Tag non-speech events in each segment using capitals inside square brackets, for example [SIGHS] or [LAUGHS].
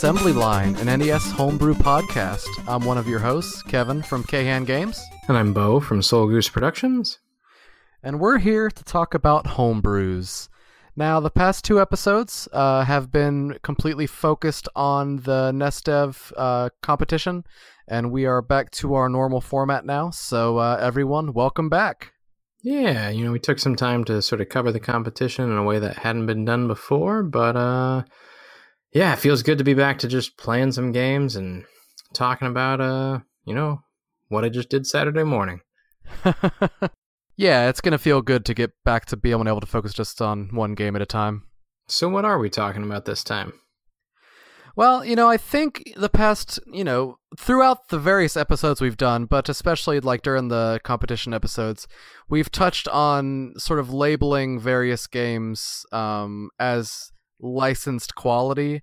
Assembly Line, an NES homebrew podcast. I'm one of your hosts, Kevin from Khan Games, And I'm Beau from Sole Goose Productions. and we're here to talk about homebrews. Now, the past two episodes uh, have been completely focused on the NESdev uh, competition, and we are back to our normal format now. So, uh, everyone, welcome back. Yeah, you know, we took some time to sort of cover the competition in a way that hadn't been done before, but uh yeah, it feels good to be back to just playing some games and talking about uh, you know, what I just did Saturday morning. [LAUGHS] yeah, it's going to feel good to get back to being able to focus just on one game at a time. So what are we talking about this time? Well, you know, I think the past, you know, throughout the various episodes we've done, but especially like during the competition episodes, we've touched on sort of labeling various games um, as licensed quality.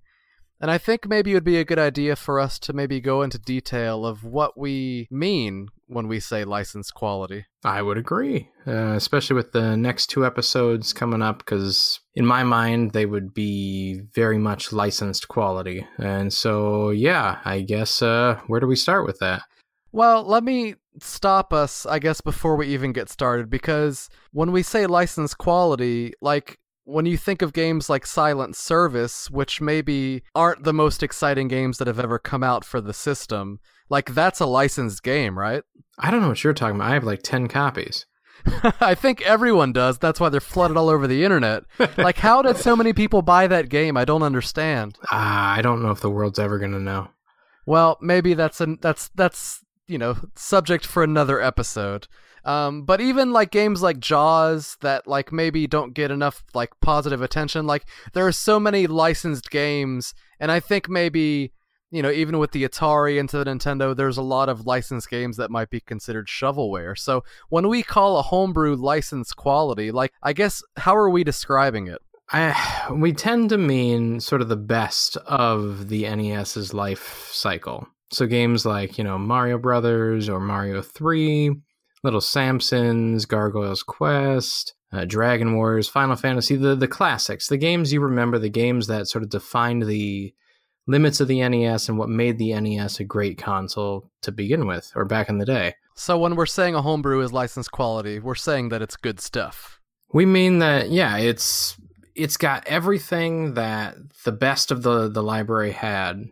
And I think maybe it would be a good idea for us to maybe go into detail of what we mean when we say licensed quality. I would agree, uh, especially with the next two episodes coming up, because in my mind, they would be very much licensed quality. And so, yeah, I guess, uh, where do we start with that? Well, let me stop us, I guess, before we even get started, because when we say licensed quality, like when you think of games like Silent Service, which maybe aren't the most exciting games that have ever come out for the system, like that's a licensed game, right? I don't know what you're talking about. I have like 10 copies. [LAUGHS] I think everyone does. That's why they're flooded all over the internet. like, how did so many people buy that game? I don't understand. [LAUGHS] Ah, I don't know if the world's ever going to know. Well, maybe that's an that's that's you know subject for another episode. Um, but even like games like Jaws that like maybe don't get enough like positive attention, like there are so many licensed games, and I think maybe you know even with the Atari into the Nintendo, there's a lot of licensed games that might be considered shovelware. So when we call a homebrew licensed quality, like I guess how are we describing it? I, [SIGHS] we tend to mean sort of the best of the NES's life cycle. So games like, you know, Mario Brothers or Mario 3, Little Samsons, Gargoyle's Quest, uh, Dragon Wars, Final Fantasy, the, the classics, the games you remember, the games that sort of defined the limits of the NES and what made the NES a great console to begin with, or back in the day. So when we're saying a homebrew is licensed quality, we're saying that it's good stuff. We mean that, yeah, it's it's got everything that the best of the the library had,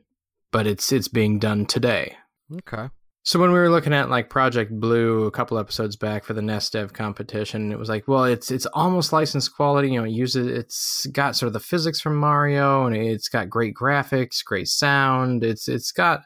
but it's it's being done today. Okay. So when we were looking at like Project Blue a couple episodes back for the NESdev competition, it was like, well, it's it's almost licensed quality. You know, it uses it's got sort of the physics from Mario, and it's got great graphics, great sound. It's it's got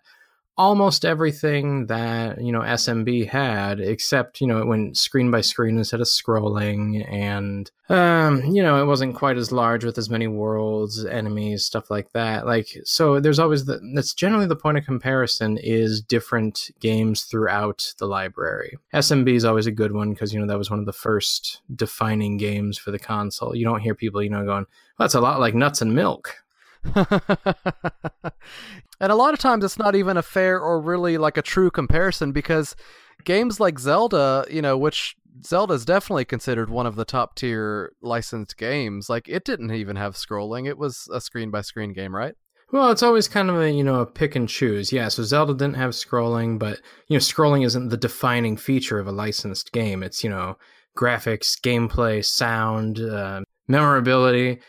almost everything that you know SMB had, except you know it went screen by screen instead of scrolling, and um, you know it wasn't quite as large with as many worlds, enemies, stuff like that. Like so, there's always the that's generally the point of comparison is different games throughout the library. SMB is always a good one because you know that was one of the first defining games for the console. You don't hear people you know going, "That's a lot like Nuts and Milk." [LAUGHS] and a lot of times it's not even a fair or really like a true comparison because games like Zelda, you know, which Zelda is definitely considered one of the top tier licensed games. Like it didn't even have scrolling; it was a screen by screen game, right? Well, it's always kind of a you know a pick and choose. Yeah, so Zelda didn't have scrolling, but you know scrolling isn't the defining feature of a licensed game. It's you know graphics, gameplay, sound, uh, memorability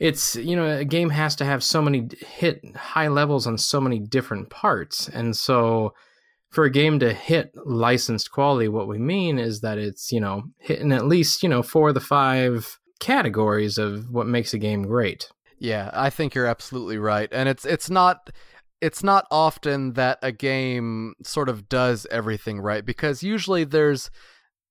it's you know a game has to have so many hit high levels on so many different parts. And so for a game to hit licensed quality what we mean is that it's you know hitting at least you know four of the five categories of what makes a game great. Yeah i think you're absolutely right. And it's it's not it's not often that a game sort of does everything right because usually there's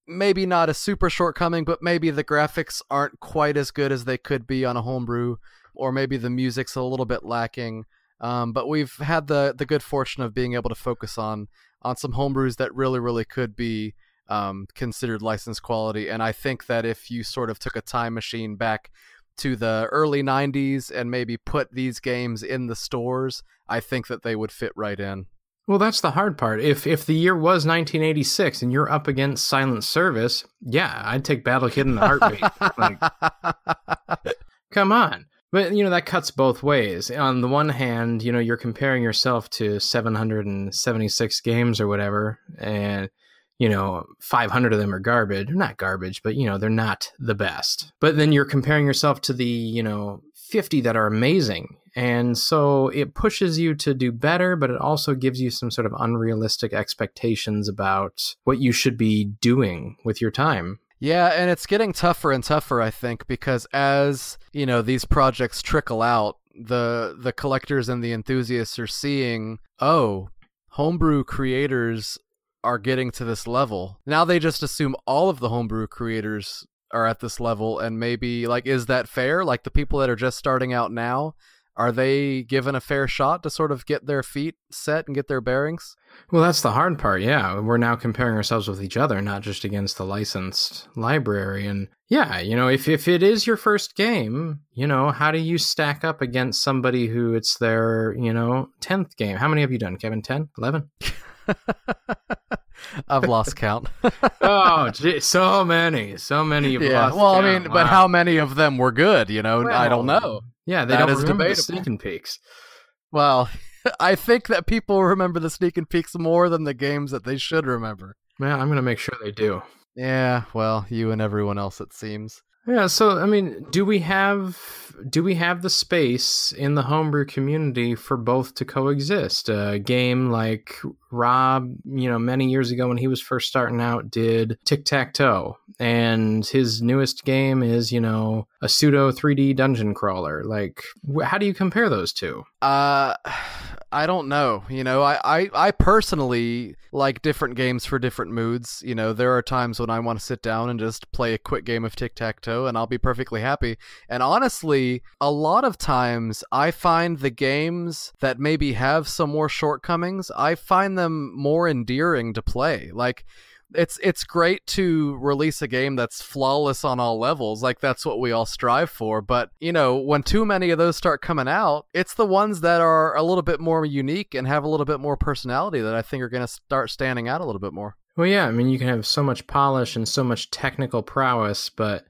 maybe not a super shortcoming, but maybe the graphics aren't quite as good as they could be on a homebrew, or maybe the music's a little bit lacking. Um, but we've had the the good fortune of being able to focus on on some homebrews that really, really could be um, considered license quality. And I think that if you sort of took a time machine back to the early 90s and maybe put these games in the stores, I think that they would fit right in. Well, that's the hard part. If if the year was 1986 and you're up against Silent Service, yeah, I'd take Battle Kid in the heartbeat. like, [LAUGHS] come on. But you know that cuts both ways. On the one hand, you know you're comparing yourself to 776 games or whatever, and you know 500 of them are garbage. Not garbage, but you know they're not the best. But then you're comparing yourself to the you know 50 that are amazing, and so it pushes you to do better, but it also gives you some sort of unrealistic expectations about what you should be doing with your time. Yeah, and it's getting tougher and tougher, I think, because as, you know, these projects trickle out, the the collectors and the enthusiasts are seeing, oh, homebrew creators are getting to this level. Now they just assume all of the homebrew creators are at this level and maybe like is that fair? Like the people that are just starting out now, are they given a fair shot to sort of get their feet set and get their bearings? Well, that's the hard part. Yeah, we're now comparing ourselves with each other, not just against the licensed library. And yeah, you know, if if it is your first game, you know, how do you stack up against somebody who it's their, you know, 10th game? How many have you done, Kevin? 10? 11? [LAUGHS] I've lost count. [LAUGHS] oh, gee, so many, so many. yeah. well, count. I mean, wow. but how many of them were good? You know, well, I don't know. Yeah, they That don't is remember the debatable. sneaking peeks. Well, [LAUGHS] I think that people remember the sneak and peeks more than the games that they should remember. Man, I'm gonna make sure they do. Yeah, well, you and everyone else, it seems. Yeah, so I mean, do we have do we have the space in the homebrew community for both to coexist? A game like Rob, you know, many years ago when he was first starting out, did tic tac toe, and his newest game is, you know, a pseudo 3D dungeon crawler. Like, how do you compare those two? Uh, I don't know. You know, I, I, I personally like different games for different moods. You know, there are times when I want to sit down and just play a quick game of tic tac toe, and I'll be perfectly happy. And honestly, a lot of times I find the games that maybe have some more shortcomings, I find them more endearing to play. Like, it's it's great to release a game that's flawless on all levels like that's what we all strive for but you know when too many of those start coming out it's the ones that are a little bit more unique and have a little bit more personality that i think are going to start standing out a little bit more Well, yeah, I mean, you can have so much polish and so much technical prowess, but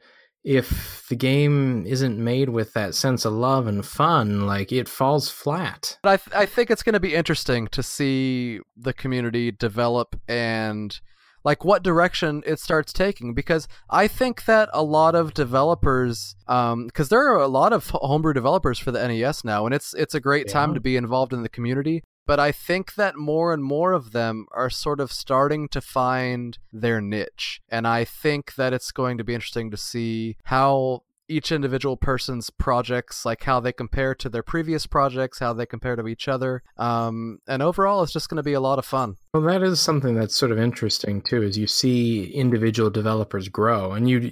if the game isn't made with that sense of love and fun, like it falls flat. but i, th- I think it's going to be interesting to see the community develop and like what direction it starts taking. Because i think that a lot of developers um because there are a lot of homebrew developers for the nes now and it's it's a great time to be involved in the community. But i think that more and more of them are sort of starting to find their niche. And i think that it's going to be interesting to see how each individual person's projects, like how they compare to their previous projects, how they compare to each other. Um, and overall, it's just going to be a lot of fun. Well, that is something that's sort of interesting too, is you see individual developers grow, and you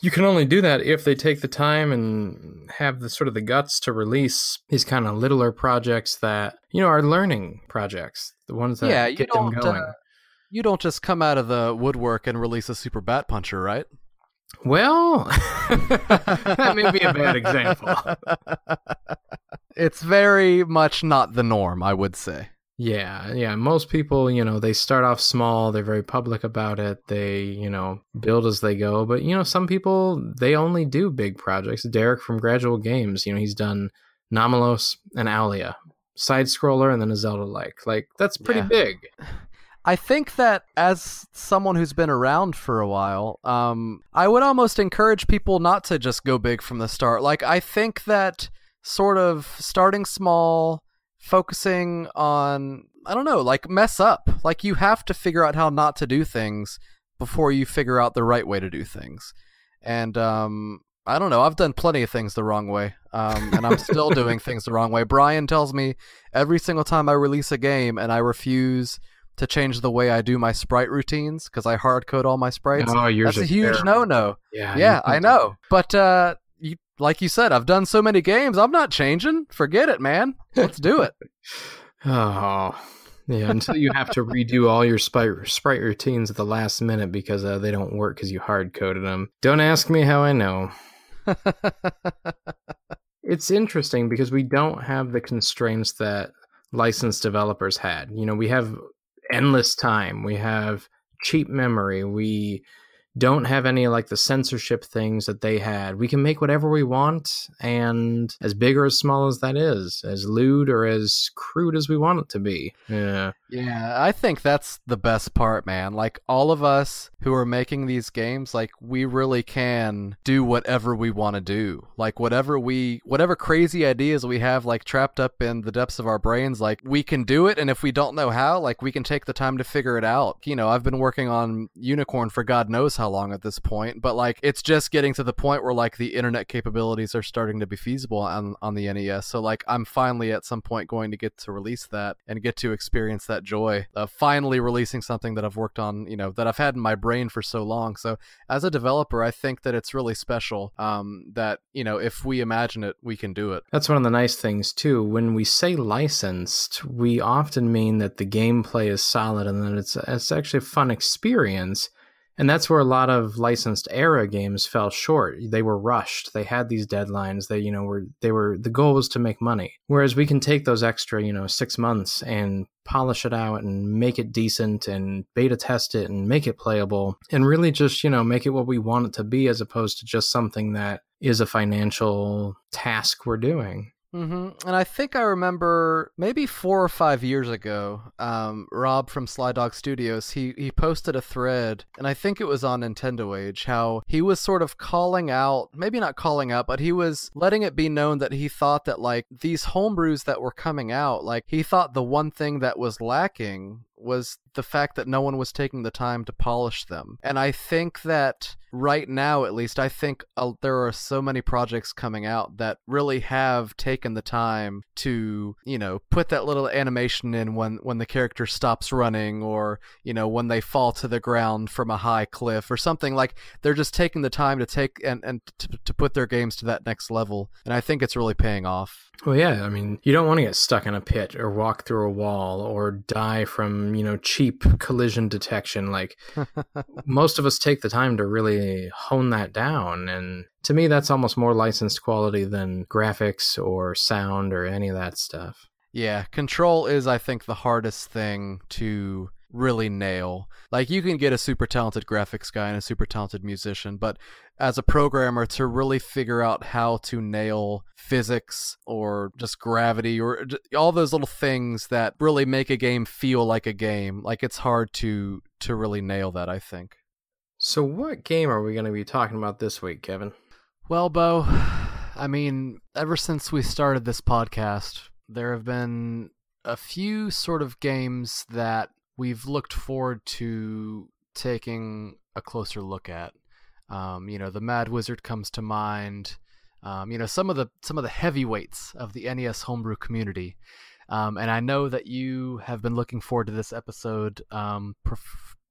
you can only do that if they take the time and have the sort of the guts to release these kind of littler projects that you know are learning projects, the ones that Yeah, get them don't, going. uh, You don't just come out of the woodwork and release a super bat puncher, right? Well, [LAUGHS] that may be a bad example. it's very much not the norm, I would say. Yeah, yeah. Most people, you know, they start off small, they're very public about it, they, you know, build as they go. But, you know, some people, they only do big projects. Derek from Gradual Games, you know, he's done Nomolos and Owlia, side scroller, and then a Zelda like. Like, that's pretty Yeah. big. I think that as someone who's been around for a while, um, I would almost encourage people not to just go big from the start. Like, I think that sort of starting small, focusing on, I don't know, like mess up. Like, you have to figure out how not to do things before you figure out the right way to do things. And, um, I don't know. I've done plenty of things the wrong way, um, and I'm still doing [LAUGHS] things the wrong way. Brian tells me every single time I release a game and I refuse to change the way I do my sprite routines because I hard code all my sprites. Oh, yours That's a huge no-no. Yeah, Yeah, I know. But uh, you, like you said, I've done so many games. I'm not changing. Forget it, man. Let's do it. [LAUGHS] [LAUGHS] Oh, yeah. Until you have to redo all your sprite, sprite routines at the last minute because uh, they don't work because you hard coded them. Don't ask me how I know. [LAUGHS] It's interesting because we don't have the constraints that licensed developers had. You know, we have endless time, we have cheap memory, we don't have any like the censorship things that they had. We can make whatever we want, and as big or as small as that is, as lewd or as crude as we want it to be. Yeah. Yeah, I think that's the best part, man. Like all of us who are making these games, like we really can do whatever we want to do. Like whatever we whatever crazy ideas we have like trapped up in the depths of our brains, like we can do it and if we don't know how, like we can take the time to figure it out. You know, I've been working on Unicorn for God knows how long at this point, but like it's just getting to the point where like the internet capabilities are starting to be feasible on on the NES. So like I'm finally at some point going to get to release that and get to experience that joy of finally releasing something that I've worked on, you know, that I've had in my brain for so long. So as a developer, I think that it's really special um, that, you know, if we imagine it, we can do it. That's one of the nice things too. When we say licensed, we often mean that the gameplay is solid and that it's it's actually a fun experience. And that's where a lot of licensed era games fell short. They were rushed. They had these deadlines. They, you know, were they were the goal was to make money. Whereas we can take those extra, you know, six months and polish it out and make it decent and beta test it and make it playable and really just, you know, make it what we want it to be as opposed to just something that is a financial task we're doing. Mm-hmm. And I think I remember maybe four or five years ago, um, Rob from Sly Dog Studios, he, he posted a thread, and I think it was on Nintendo Age, how he was sort of calling out, maybe not calling out, but he was letting it be known that he thought that, like, these homebrews that were coming out, like, he thought the one thing that was lacking was the fact that no one was taking the time to polish them. And I think that right now, at least, I think uh, there are so many projects coming out that really have taken the time to, you know, put that little animation in when when the character stops running or, you know, when they fall to the ground from a high cliff or something like they're just taking the time to take and and to, to put their games to that next level. And I think it's really paying off. Well, yeah, I mean, you don't want to get stuck in a pit or walk through a wall or die from, you know, cheap collision detection. Like, [LAUGHS] most of us take the time to really hone that down. And to me, that's almost more licensed quality than graphics or sound or any of that stuff. Yeah, control is, I think, the hardest thing to really nail. Like you can get a super talented graphics guy and a super talented musician, but as a programmer to really figure out how to nail physics or just gravity or all those little things that really make a game feel like a game, like it's hard to to really nail that, I think. So what game are we going to be talking about this week, Kevin? Well, Beau, I mean, ever since we started this podcast, there have been a few sort of games that we've looked forward to taking a closer look at. Um, you know, the Mad Wizard comes to mind. Um, you know, some of the some of the heavyweights of the NES homebrew community. Um, and I know that you have been looking forward to this episode um,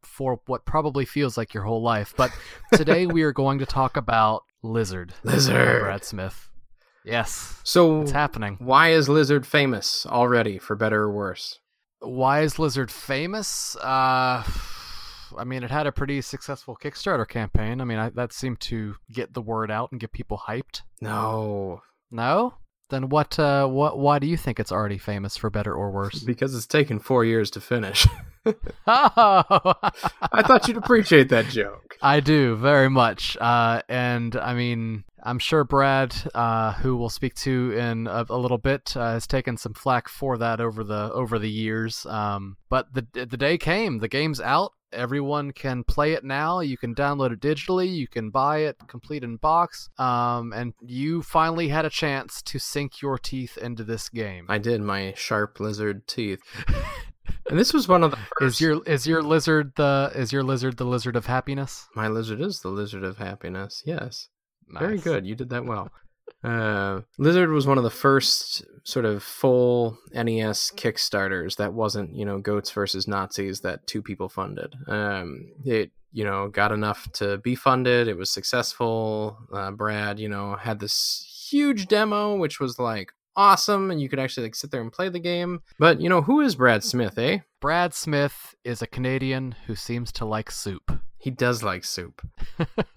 for what probably feels like your whole life. But today we are going to talk about Lizard. Lizard. Brad Smith. Yes. So it's happening. Why is Lizard famous already, for better or worse? Why is Lizard famous? Uh, I mean, it had a pretty successful Kickstarter campaign. I mean, I, that seemed to get the word out and get people hyped. No. No? Then what? Uh, what? Why do you think it's already famous, for better or worse? [LAUGHS] Because it's taken four years to finish. oh, [LAUGHS] [LAUGHS] I thought you'd appreciate that joke. I do very much. Uh, and I mean, I'm sure Brad, uh, who we'll speak to in a, a little bit, uh, has taken some flack for that over the over the years. Um, but the the day came. The game's out. Everyone can play it now. You can download it digitally. You can buy it complete in box. Um, and you finally had a chance to sink your teeth into this game. I did. My sharp lizard teeth. and this was one of the first... [LAUGHS] Is your is your lizard the is your lizard the lizard of happiness? My lizard is the lizard of happiness. Yes. Nice. Very good. You did that well. Uh, Lizard was one of the first sort of full NES Kickstarters that wasn't, you know, goats versus Nazis that two people funded. Um, it, you know, got enough to be funded. It was successful. Uh, Brad, you know, had this huge demo, which was like awesome, and you could actually like sit there and play the game. But you know, who is Brad Smith, eh? Brad Smith is a Canadian who seems to like soup. He does like soup.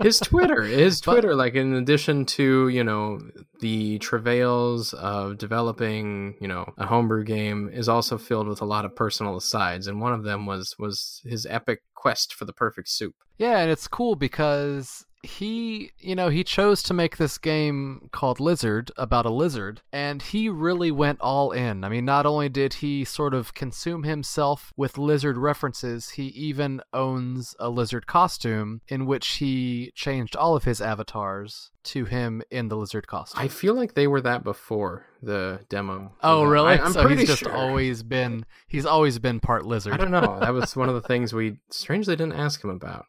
His Twitter, his [LAUGHS] Twitter, but, like in addition to you know the travails of developing you know a homebrew game, is also filled with a lot of personal asides, and one of them was was his epic quest for the perfect soup. Yeah, and it's cool because he, you know, he chose to make this game called Lizard about a lizard, and he really went all in. I mean, not only did he sort of consume himself with lizard references, he even owns a lizard costume in which he changed all of his avatars to him in the lizard costume. I feel like they were that before the demo. Oh, really? I, am so pretty he's just sure. always been he's always been part lizard. I don't know. That was [LAUGHS] one of the things we strangely didn't ask him about.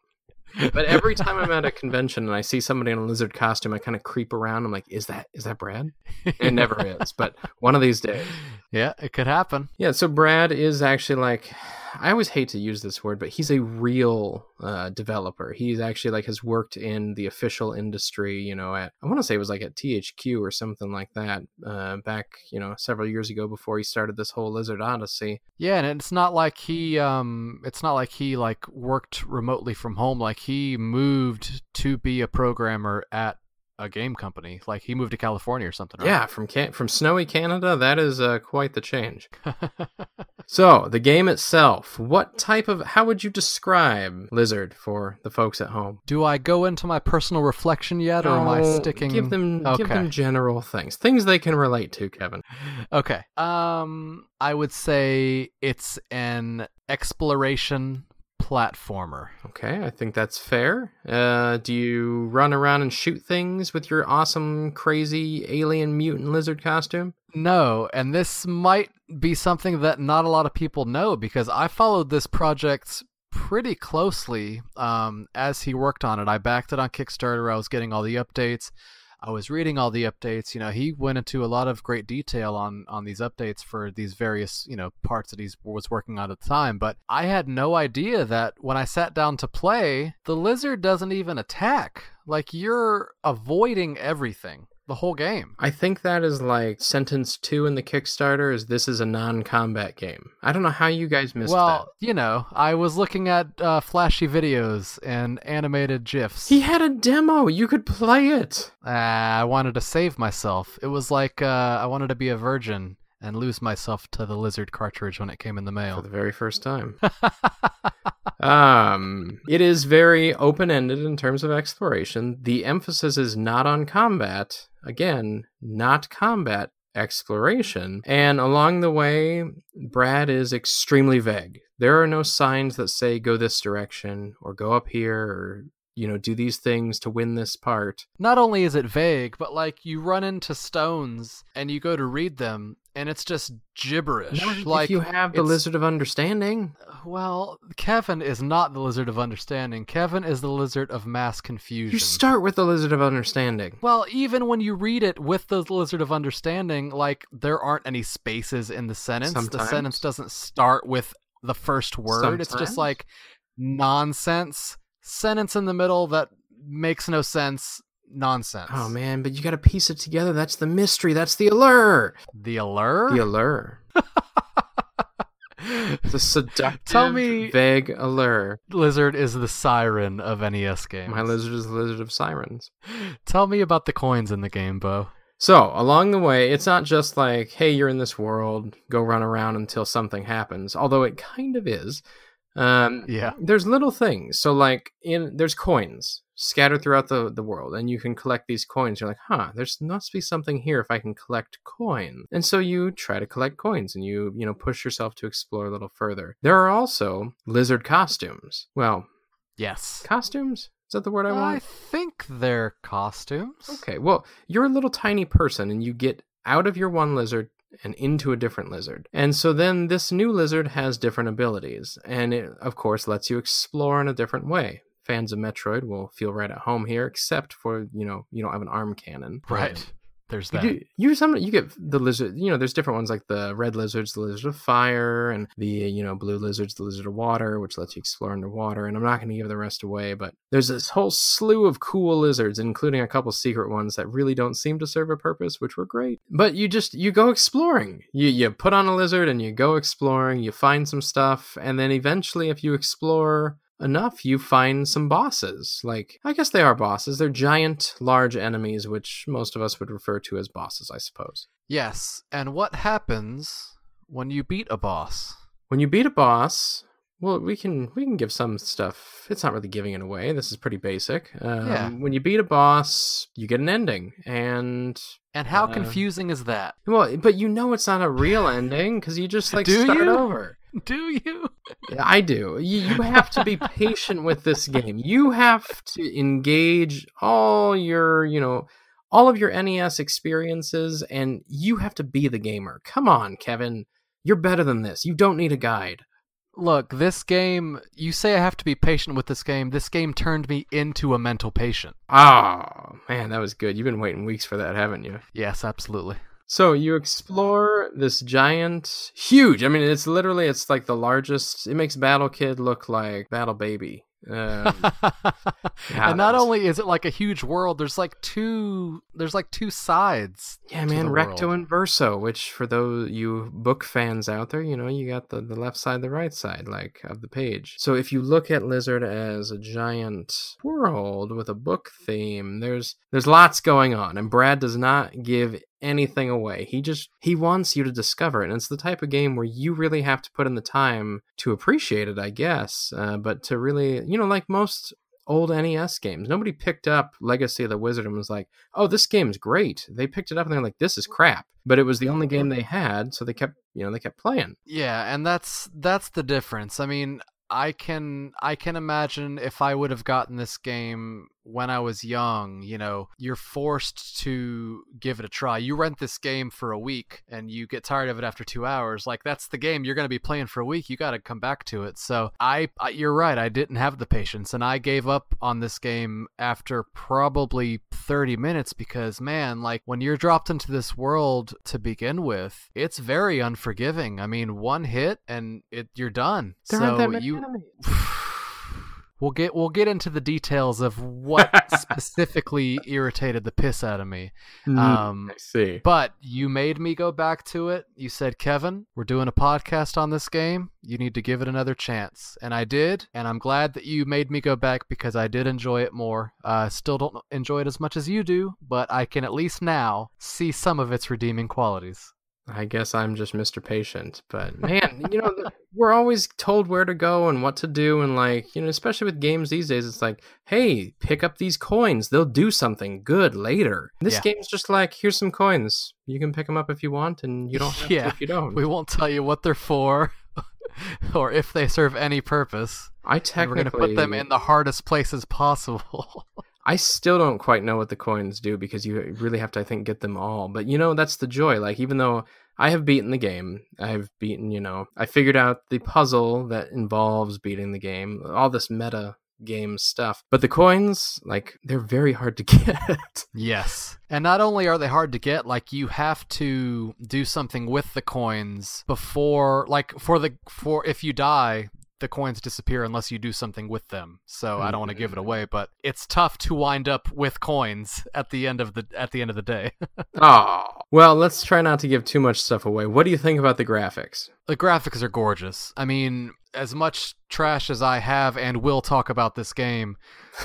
But every [LAUGHS] time I'm at a convention and I see somebody in a lizard costume, I kind of creep around. I'm like, "Is that is that Brad?" It never is, but one of these days. [LAUGHS] Yeah, it could happen. Yeah. So Brad is actually like, I always hate to use this word, but he's a real uh, developer. He's actually like has worked in the official industry. You know, at I want to say it was like at THQ or something like that uh, back you know several years ago before he started this whole Lizard Odyssey. Yeah, and it's not like he um it's not like he like worked remotely from home like he moved to be a programmer at a game company. Like he moved to California or something. right? Yeah, from can- from snowy Canada, that is uh, quite the change. [LAUGHS] So, the game itself, what type of how would you describe Lizard for the folks at home? Do I go into my personal reflection yet, or am I sticking? Give them give them general things, things they can relate to, Kevin. Okay. Um, I would say it's an exploration platformer. Okay, I think that's fair. Uh, do you run around and shoot things with your awesome, crazy alien mutant lizard costume? No, and this might be something that not a lot of people know because I followed this project pretty closely um, as he worked on it. I backed it on Kickstarter. I was getting all the updates. I was reading all the updates. You know, he went into a lot of great detail on on these updates for these various you know parts that he was working on at the time. But I had no idea that when I sat down to play, the lizard doesn't even attack. Like you're avoiding everything the whole game. I think that is like sentence two in the Kickstarter is this is a non-combat game. I don't know how you guys missed well, you know, I was looking at uh, flashy videos and animated GIFs. He had a demo. You could play it. Ah, I wanted to save myself. It was like uh, I wanted to be a virgin and lose myself to the lizard cartridge when it came in the mail For the very first time. [LAUGHS] Um, it is very open ended in terms of exploration. The emphasis is not on combat. Again, not combat exploration. And along the way, Brad is extremely vague. There are no signs that say go this direction or go up here or, you know, do these things to win this part. Not only is it vague, but like you run into stones and you go to read them and it's just gibberish. Not like if you have the lizard of understanding. Well, Kevin is not the lizard of understanding. Kevin is the lizard of mass confusion. You start with the lizard of understanding. Well, even when you read it with the Lizard of Understanding, like there aren't any spaces in the sentence. The sentence doesn't start with the first word. It's just like nonsense. Sentence in the middle that makes no sense. Nonsense. Oh man, but you got to piece it together. That's the mystery. That's the allure. The allure? The allure. [LAUGHS] The seductive, Tell me- vague allure. Lizard is the siren of NES games. My lizard is the lizard of sirens. Tell me about the coins in the game, Beau. So, along the way, it's not just like, hey, you're in this world, go run around until something happens, although it kind of is. Um, Yeah. there's little things. So, like, in there's coins scattered throughout the, the world, and you can collect these coins. You're like, huh, there's must be something here if I can collect coin. And so you try to collect coins, and you you know push yourself to explore a little further. There are also lizard costumes. Well, Yes. costumes is that the word I want I think they're costumes. Okay, well, you're a little tiny person and you get out of your one lizard and into a different lizard. And so then this new lizard has different abilities, and it, of course, lets you explore in a different way. Fans of Metroid will feel right at home here, except for, you know, you don't have an arm cannon. Right. There's You, that. do, you some you get the lizard. You know, there's different ones like the red lizards, the lizard of fire, and the you know blue lizards, the lizard of water, which lets you explore underwater. And I'm not going to give the rest away, but there's this whole slew of cool lizards, including a couple secret ones that really don't seem to serve a purpose, which were great. But you just you go exploring. You you put on a lizard and you go exploring. You find some stuff, and then eventually, if you explore enough, you find some bosses. Like, I guess they are bosses. They're giant, large enemies, which most of us would refer to as bosses, I suppose. Yes. And what happens when you beat a boss? When you beat a boss, Well, we can we can give some stuff. It's not really giving it away. This is pretty basic. Um, Yeah. When you beat a boss, you get an ending, and And how Uh, confusing is that? well, but you know it's not a real ending because you just like Do start you? over. [LAUGHS] Do you? I do. You, you have to be patient with this game. You have to engage all your, you know, all of your NES experiences, and you have to be the gamer. Come on, Kevin. You're better than this. You don't need a guide. Look, this game, you say I have to be patient with this game. This game turned me into a mental patient. Oh, man, that was good. You've been waiting weeks for that, haven't you? Yes, absolutely. So you explore this giant, huge. I mean, it's literally it's like the largest. It makes Battle Kid look like Battle Baby. Um, [LAUGHS] and not only is it like a huge world, there's like two there's like two sides. yeah, man, recto world. and verso. Which for those you book fans out there, you know, you got the the left side, the right side, like of the page. So if you look at Lizard as a giant world with a book theme, there's there's lots going on, and Brad does not give anything away. He just he wants you to discover it, and it's the type of game where you really have to put in the time to appreciate it, I guess. Uh, but to really, you know, like most old NES games, nobody picked up Legacy of the Wizard and was like, "Oh, this game's great." They picked it up and they're like, "This is crap," but it was the only game they had, so they kept, you know, they kept playing. Yeah, and that's that's the difference. I mean, I can I can imagine if I would have gotten this game when I was young, you know, you're forced to give it a try. You rent this game for a week and you get tired of it after 2 hours. Like that's the game you're going to be playing for a week. You got to come back to it. So, I, I you're right, I didn't have the patience and I gave up on this game after probably 30 minutes because man, like when you're dropped into this world to begin with, it's very unforgiving. I mean, one hit and it you're done. There so aren't that many you enemies. [LAUGHS] We'll get we'll get into the details of what [LAUGHS] specifically irritated the piss out of me. Mm, Um, I see. but you made me go back to it. You said, "Kevin, we're doing a podcast on this game. You need to give it another chance." And I did, and I'm glad that you made me go back because I did enjoy it more. Uh, still don't enjoy it as much as you do, but I can at least now see some of its redeeming qualities. I guess I'm just Mr. Patient, but man, you know, the- [LAUGHS] we're always told where to go and what to do, and like, you know, especially with games these days, it's like, hey, pick up these coins; they'll do something good later. This Yeah. game's just like, here's some coins, you can pick them up if you want, and you don't have Yeah, to if you don't. We won't tell you what they're for. [LAUGHS] or if they serve any purpose. I And we're going to put them in the hardest places possible. [LAUGHS] I still don't quite know what the coins do because you really have to, I think, get them all. But you know, that's the joy. Like, even though I have beaten the game, I've beaten, you know, I figured out the puzzle that involves beating the game, all this meta game stuff. But the coins, like, they're very hard to [LAUGHS] get. yes. And not only are they hard to get, like you have to do something with the coins before like for the for if you die, the coins disappear unless you do something with them. So I don't want to give it away, but it's tough to wind up with coins at the end of the at the end of the day. [LAUGHS] oh. Well, let's try not to give too much stuff away. What do you think about the graphics? the graphics are gorgeous. I mean, as much trash as I have and will talk about this game,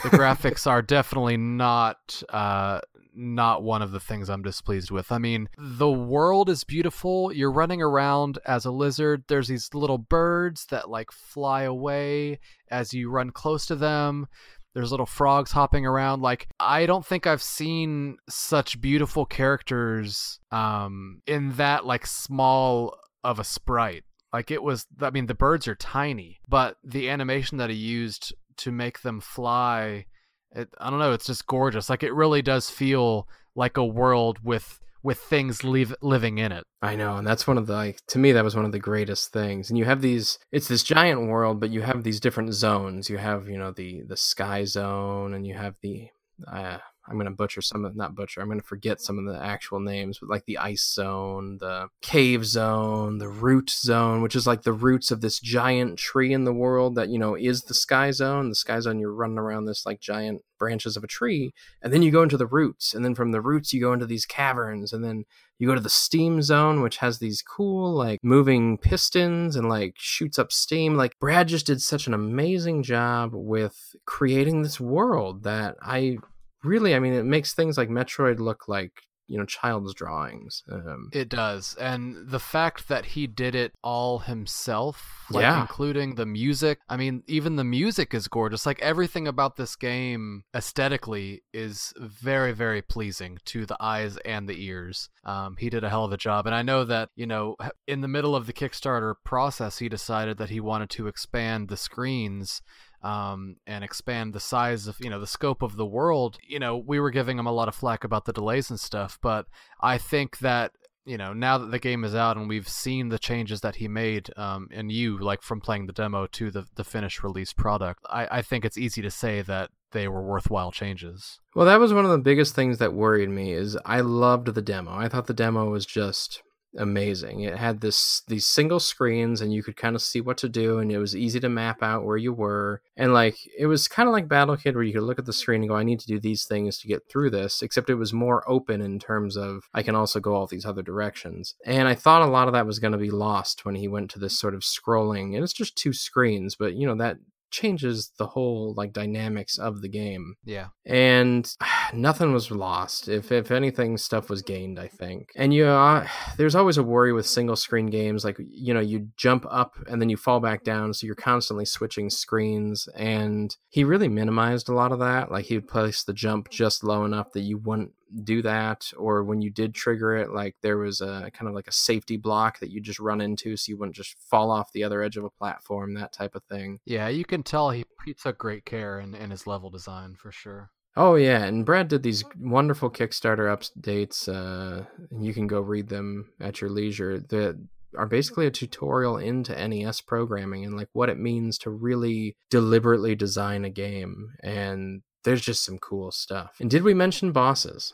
the [LAUGHS] graphics are definitely not uh not one of the things I'm displeased with. I mean, the world is beautiful. You're running around as a lizard. There's these little birds that like fly away as you run close to them. There's little frogs hopping around. Like I don't think I've seen such beautiful characters um in that like small of a sprite. Like it was I mean the birds are tiny, but the animation that he used to make them fly it, I don't know, it's just gorgeous. Like it really does feel like a world with with things live, living in it. I know, and that's one of the like to me that was one of the greatest things. And you have these it's this giant world, but you have these different zones. You have, you know, the the sky zone and you have the uh I'm gonna butcher some of not butcher, I'm gonna forget some of the actual names, but like the ice zone, the cave zone, the root zone, which is like the roots of this giant tree in the world that, you know, is the sky zone. The sky zone you're running around this like giant branches of a tree, and then you go into the roots, and then from the roots you go into these caverns, and then you go to the steam zone which has these cool like moving pistons and like shoots up steam like brad just did such an amazing job with creating this world that i really i mean it makes things like metroid look like you know child's drawings. Um, It does. And the fact that he did it all himself, like Yeah. including the music. I mean, even the music is gorgeous. Like everything about this game aesthetically is very, very pleasing to the eyes and the ears. Um, he did a hell of a job. And I know that, you know, in the middle of the Kickstarter process, he decided that he wanted to expand the screens um, and expand the size of you know the scope of the world. You know, we were giving him a lot of flack about the delays and stuff, but I think that you know now that the game is out and we've seen the changes that he made, um, and you like from playing the demo to the the finished release product, I, I think it's easy to say that they were worthwhile changes. Well, that was one of the biggest things that worried me is I loved the demo. I thought the demo was just amazing. It had this these single screens and you could kind of see what to do and it was easy to map out where you were. And like it was kind of like Battle Kid where you could look at the screen and go I need to do these things to get through this, except it was more open in terms of I can also go all these other directions. And I thought a lot of that was going to be lost when he went to this sort of scrolling and it's just two screens, but you know that changes the whole like dynamics of the game. Yeah. and [SIGHS] nothing was lost. If if anything stuff was gained i think. And you uh, [SIGHS] there's always a worry with single screen games like you know you jump up and then you fall back down so you're constantly switching screens. And he really minimized a lot of that. Like he would place the jump just low enough that you wouldn't do that or when you did trigger it like there was a kind of like a safety block that you just run into so you wouldn't just fall off the other edge of a platform that type of thing Yeah, you can tell he, he took great care in, in his level design for sure. Oh yeah, and Brad did these wonderful Kickstarter updates. Uh, and you can go read them at your leisure. That are basically a tutorial into NES programming and like what it means to really deliberately design a game. And there's just some cool stuff. And did we mention bosses?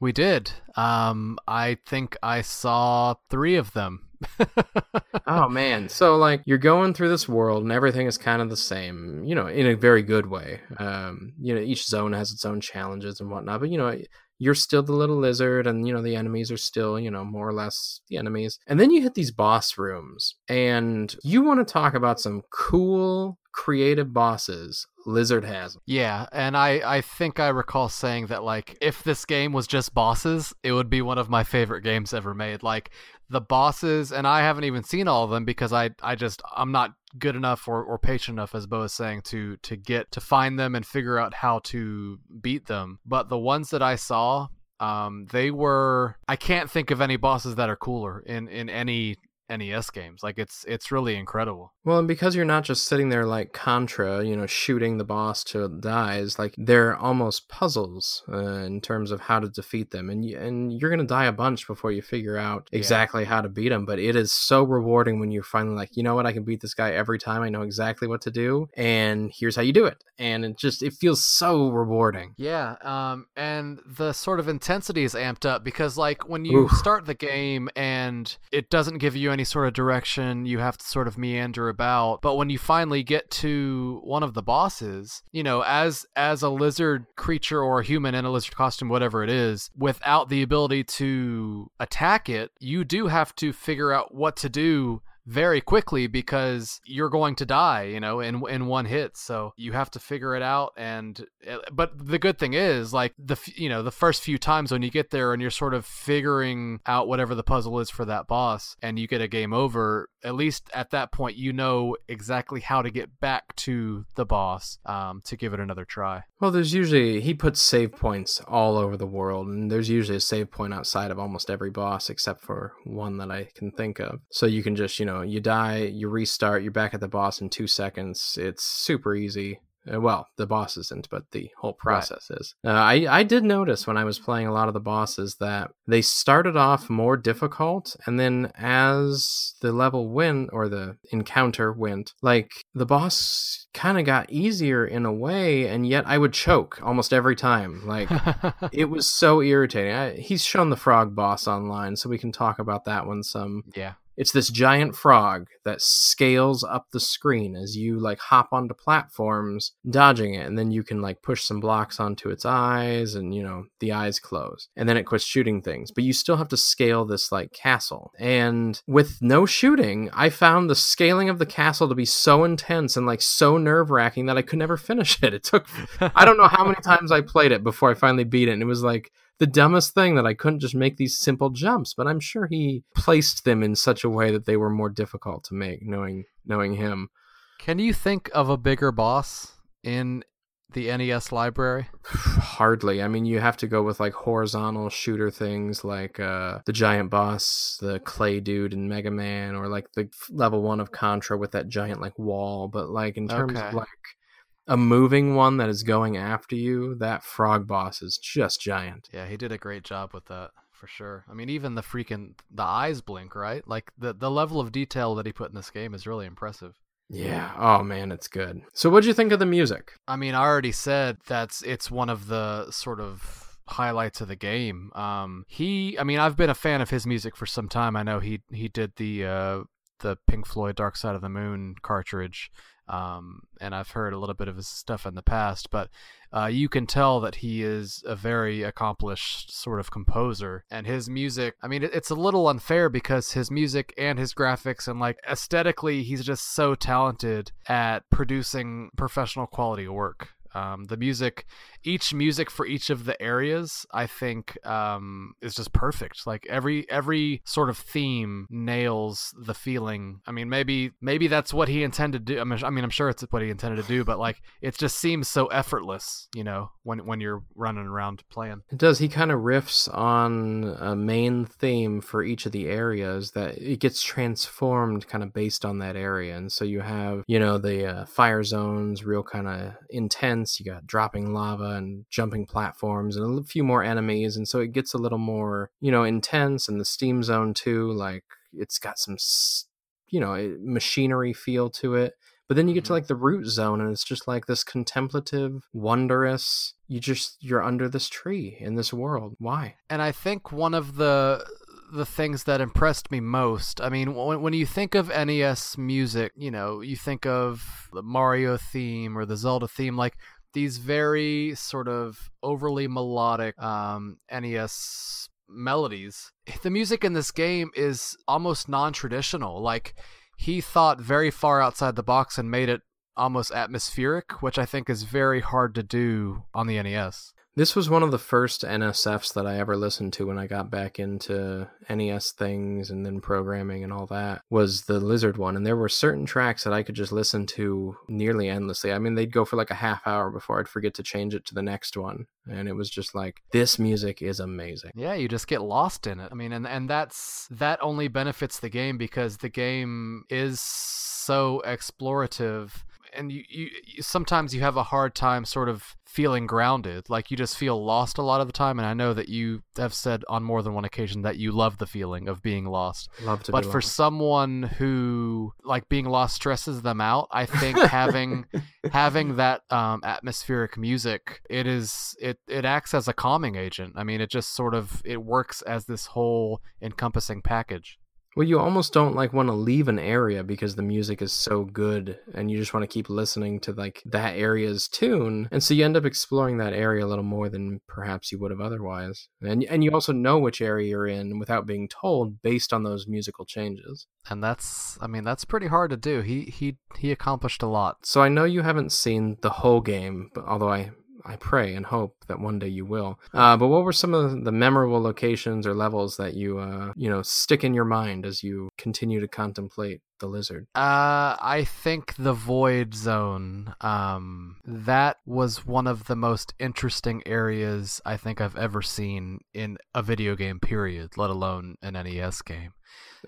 We did. Um, I think I saw three of them. [LAUGHS] oh man so like you're going through this world and everything is kind of the same you know in a very good way um you know each zone has its own challenges and whatnot but you know you're still the little lizard and you know the enemies are still you know more or less the enemies and then you hit these boss rooms and you want to talk about some cool creative bosses lizard has Yeah, and I I think I recall saying that like if this game was just bosses, it would be one of my favorite games ever made. Like the bosses, and I haven't even seen all of them because I I just I'm not good enough or, or patient enough, as Beau is saying, to to get to find them and figure out how to beat them. But the ones that I saw, um, they were I can't think of any bosses that are cooler in in any NES games. Like it's it's really incredible. Well, and because you're not just sitting there like Contra, you know, shooting the boss till it dies, like they're almost puzzles uh, in terms of how to defeat them, and you, and you're gonna die a bunch before you figure out Yeah. exactly how to beat them. But it is so rewarding when you're finally like, you know what, I can beat this guy every time. I know exactly what to do, and here's how you do it. And it just it feels so rewarding. Yeah, um, and the sort of intensity is amped up because, like, when you Oof. start the game and it doesn't give you any sort of direction, you have to sort of meander about. But when you finally get to one of the bosses, you know, as as a lizard creature or a human in a lizard costume, whatever it is, without the ability to attack it, you do have to figure out what to do very quickly because you're going to die, you know, in in one hit. So you have to figure it out. And eh, but the good thing is, like the you know the first few times when you get there and you're sort of figuring out whatever the puzzle is for that boss, and you get a game over. At least at that point, you know exactly how to get back to the boss um, to give it another try. Well, there's usually he puts save points all over the world, and there's usually a save point outside of almost every boss except for one that I can think of. So you can just, you know, you die, you restart, you're back at the boss in two seconds. It's super easy. Uh, well, the boss isn't, but the whole process is. Uh, I I did notice when I was playing a lot of the bosses that they started off more difficult, and then as the level went or the encounter went, like the boss kind of got easier in a way, and yet I would choke almost every time. Like [LAUGHS] it was so irritating. I, he's shown the frog boss online, so we can talk about that one some. yeah. It's this giant frog that scales up the screen as you like hop onto platforms, dodging it, and then you can like push some blocks onto its eyes, and you know the eyes close, and then it quits shooting things. But you still have to scale this like castle, and with no shooting, I found the scaling of the castle to be so intense and like so nerve wracking that I could never [LAUGHS] finish it. It took I don't know how many times I played it before I finally beat it, and it was like the dumbest thing that I couldn't just make these simple jumps, but I'm sure he placed them in such a way that they were more difficult to make, knowing knowing him. Can you think of a bigger boss in the NES library? [SIGHS] Hardly. I mean, you have to go with like horizontal shooter things like uh, the giant boss, the clay dude in Mega Man, or like the level one of Contra with that giant like wall. But like in terms Okay. of like a moving one that is going after you, that frog boss is just giant. Yeah, he did a great job with that for sure. I mean, even the freaking the eyes blink, right? Like the the level of detail that he put in this game is really impressive. Yeah. Oh man, it's good. So, what'd you think of the music? I mean, I already said that's it's one of the sort of highlights of the game. Um, he, I mean, I've been a fan of his music for some time. I know he he did the uh, the Pink Floyd Dark Side of the Moon cartridge, um, and I've heard a little bit of his stuff in the past. But uh, you can tell that he is a very accomplished sort of composer, and his music. I mean, it's a little unfair because his music and his graphics and like aesthetically, he's just so talented at producing professional quality work. Um, the music, each music for each of the areas, I think, um, is just perfect. Like every every sort of theme nails the feeling. I mean, maybe maybe that's what he intended to do. I mean, I mean, I'm sure it's what he intended to do, but like [LAUGHS] it just seems so effortless, you know, when when you're running around playing. It does. He kind of riffs on a main theme for each of the areas that it gets transformed kind of based on that area. And so you have, you know, the uh, fire zones, real kind of intense. You got dropping lava and jumping platforms and a few more enemies. And so it gets a little more, you know, intense. And the steam zone too, like it's got some, you know, machinery feel to it. But then you get to Mhm. like the root zone, and it's just like this contemplative, wondrous. You just you're under this tree in this world. Why? and I think one of the the things that impressed me most. I mean, when when you think of NES music, you know, you think of the Mario theme or the Zelda theme, like these very sort of overly melodic um, NES melodies. [LAUGHS] The music in this game is almost non-traditional. Like he thought very far outside the box and made it almost atmospheric, which I think is very hard to do on the NES. This was one of the first NSFs that I ever listened to when I got back into NES things and then programming and all that was the Lizard one. And there were certain tracks that I could just listen to nearly endlessly. I mean, they'd go for like a half hour before I'd forget to change it to the next one. And it was just like, this music is amazing. Yeah, you just get lost in it. I mean, and and that's that only benefits the game because the game is so explorative and you, you, you sometimes you have a hard time sort of feeling grounded like you just feel lost a lot of the time and i know that you have said on more than one occasion that you love the feeling of being lost. Love to but for lost. someone who like being lost stresses them out i think having [LAUGHS] having that um, atmospheric music it is it it acts as a calming agent. I mean it just sort of it works as this whole encompassing package Well, you almost don't like want to leave an area because the music is so good and you just want to keep listening to like that area's tune. And so you end up exploring that area a little more than perhaps you would have otherwise. And and you also know which area you're in without being told based on those musical changes. and that's i mean that's pretty hard to do he he he accomplished a lot So I know you haven't seen the whole game, but although I I pray and hope that one day you will. Uh, but what were some of the memorable locations or levels that you uh, you know stick in your mind as you continue to contemplate the lizard? Uh, I think the Void Zone. Um, that was one of the most interesting areas I think I've ever seen in a video game. Period. Let alone an NES game.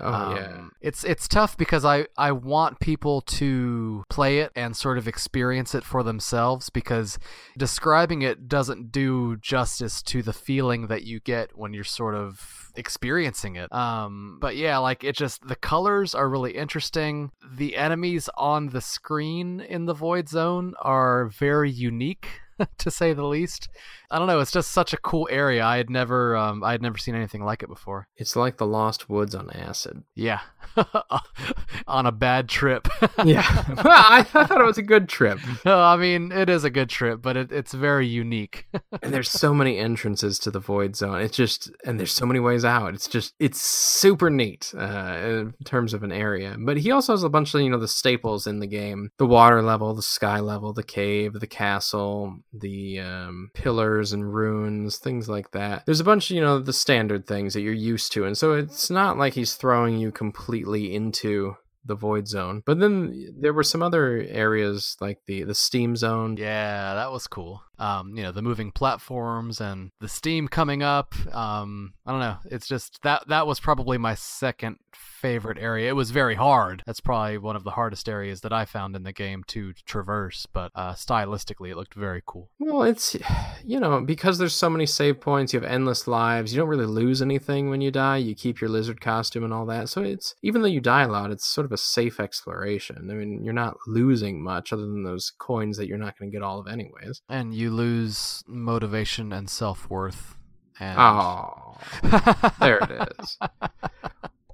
Oh yeah. Um, it's it's tough because I I want people to play it and sort of experience it for themselves because describing it doesn't do justice to the feeling that you get when you're sort of experiencing it. Um but yeah, like it just the colors are really interesting. The enemies on the screen in the void zone are very unique [LAUGHS] to say the least. I don't know, it's just such a cool area. I had never um I had never seen anything like it before. It's like the Lost Woods on acid. Yeah. [LAUGHS] On a bad trip. Yeah. [LAUGHS] well, I thought it was a good trip. No, I mean, it is a good trip, but it, it's very unique. And there's so many entrances to the void zone. It's just, and there's so many ways out. It's just, it's super neat uh, in terms of an area. But he also has a bunch of, you know, the staples in the game the water level, the sky level, the cave, the castle. The um, pillars and runes, things like that. There's a bunch, of, you know, the standard things that you're used to, and so it's not like he's throwing you completely into the void zone. But then there were some other areas like the the steam zone. Yeah, that was cool. Um, you know, the moving platforms and the steam coming up. Um, I don't know. It's just that that was probably my second favorite area. It was very hard. That's probably one of the hardest areas that I found in the game to traverse, but uh, stylistically it looked very cool. Well, it's you know, because there's so many save points, you have endless lives. You don't really lose anything when you die. You keep your lizard costume and all that. So it's even though you die a lot, it's sort of a safe exploration. I mean, you're not losing much other than those coins that you're not going to get all of anyways. And you lose motivation and self worth. And... Oh, [LAUGHS] there it is.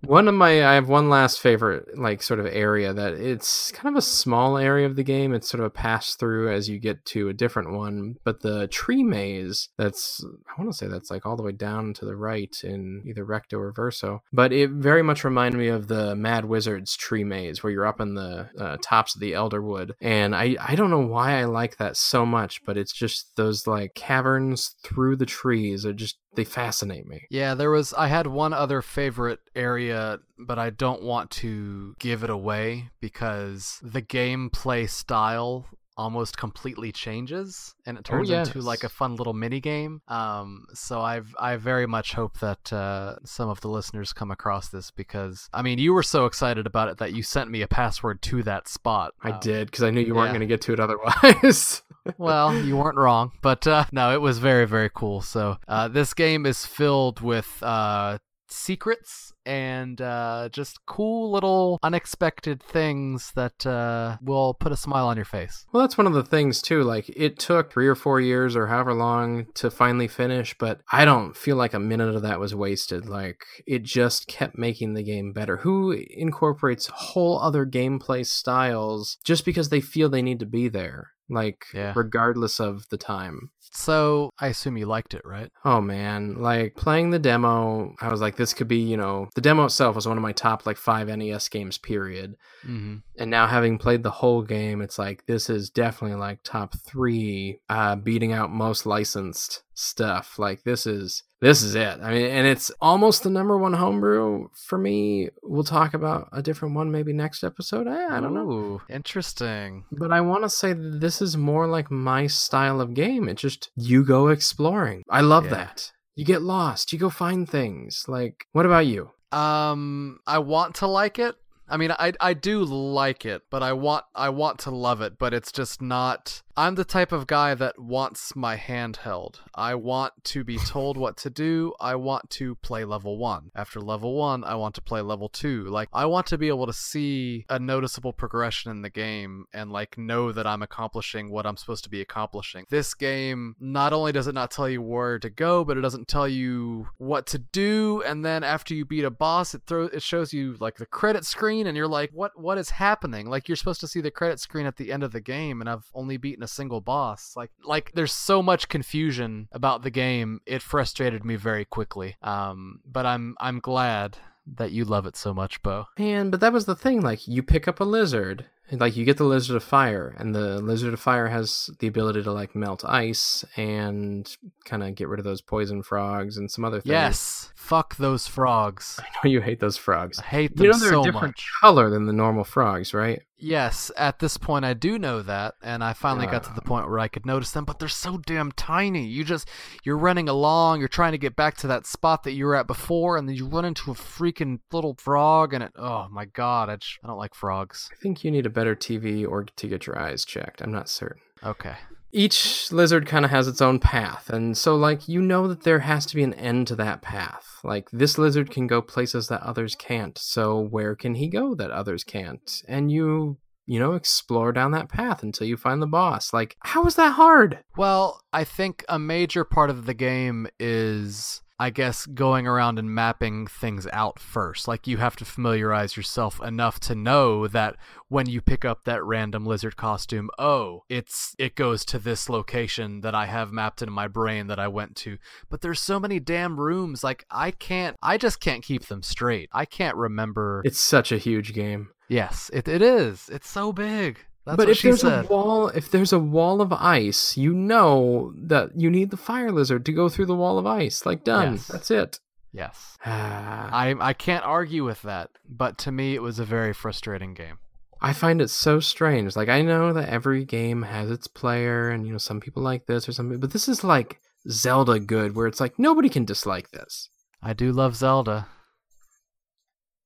One of my, I have one last favorite, like sort of area that it's kind of a small area of the game. It's sort of a pass through as you get to a different one. But the tree maze, that's, I want to say that's like all the way down to the right in either Recto or Verso. But it very much reminded me of the Mad Wizard's tree maze where you're up in the uh, tops of the Elderwood. And I, I don't know why I like that so much, but it's just those like caverns through the trees are just they fascinate me. Yeah, there was I had one other favorite area, but I don't want to give it away because the gameplay style almost completely changes and it turns oh, yes. into like a fun little mini game um so i've i very much hope that uh some of the listeners come across this because i mean you were so excited about it that you sent me a password to that spot i um, did because i knew you weren't going to get to it otherwise [LAUGHS] well, you weren't wrong, but uh, no, it was very, very cool. So uh, this game is filled with uh, secrets and uh, just cool little unexpected things that uh, will put a smile on your face. Well, that's one of the things too. Like it took three or four years or however long to finally finish, but I don't feel like a minute of that was wasted. Like it just kept making the game better. Who incorporates whole other gameplay styles just because they feel they need to be there? Like yeah. regardless of the time. So I assume you liked it, right? Oh man, like playing the demo, I was like, this could be, you know, the demo itself was one of my top like five NES games, period. Mm-hmm. And now having played the whole game, it's like this is definitely like top three, uh, beating out most licensed stuff. Like this is this is it. I mean, and it's almost the number one homebrew for me. We'll talk about a different one maybe next episode. I, I don't Ooh, know. Interesting. But I want to say this is more like my style of game. It's just you go exploring. I love yeah. that. You get lost. You go find things. Like, what about you? Um, I want to like it. I mean, I I do like it, but I want I want to love it, but it's just not I'm the type of guy that wants my hand held. I want to be [LAUGHS] told what to do. I want to play level 1. After level 1, I want to play level 2. Like I want to be able to see a noticeable progression in the game and like know that I'm accomplishing what I'm supposed to be accomplishing. This game not only does it not tell you where to go, but it doesn't tell you what to do and then after you beat a boss, it throws it shows you like the credit screen and you're like, "What what is happening?" Like you're supposed to see the credit screen at the end of the game and I've only beaten a single boss. Like like there's so much confusion about the game. It frustrated me very quickly. Um, but I'm I'm glad that you love it so much, Beau. Man, but that was the thing. Like you pick up a lizard like you get the lizard of fire and the lizard of fire has the ability to like melt ice and kind of get rid of those poison frogs and some other things. Yes. Fuck those frogs. [LAUGHS] I know you hate those frogs. I hate them you know they're so a different much. color than the normal frogs right? Yes. At this point i do know that and i finally uh, got to the point where i could notice them but they're so damn tiny. You just you're running along you're trying to get back to that spot that you were at before and then you run into a freaking little frog and it oh my god i, just, I don't like frogs. I think you need a better TV or to get your eyes checked. I'm not certain. Okay. Each lizard kind of has its own path, and so, like, you know that there has to be an end to that path. Like, this lizard can go places that others can't, so where can he go that others can't? And you you know, explore down that path until you find the boss. Like, how is that hard? Well, I think a major part of the game is I guess going around and mapping things out first. Like you have to familiarize yourself enough to know that when you pick up that random lizard costume, oh, it's it goes to this location that I have mapped in my brain that I went to. But there's so many damn rooms like I can't I just can't keep them straight. I can't remember. It's such a huge game. Yes, it it is. It's so big. That's but if there's said. a wall, if there's a wall of ice, you know that you need the fire lizard to go through the wall of ice. Like done. Yes. That's it. yes. [SIGHS] I I can't argue with that, but to me it was a very frustrating game. I find it so strange. Like I know that every game has its player, and you know some people like this or something, but this is like Zelda good, where it's like nobody can dislike this. I do love Zelda.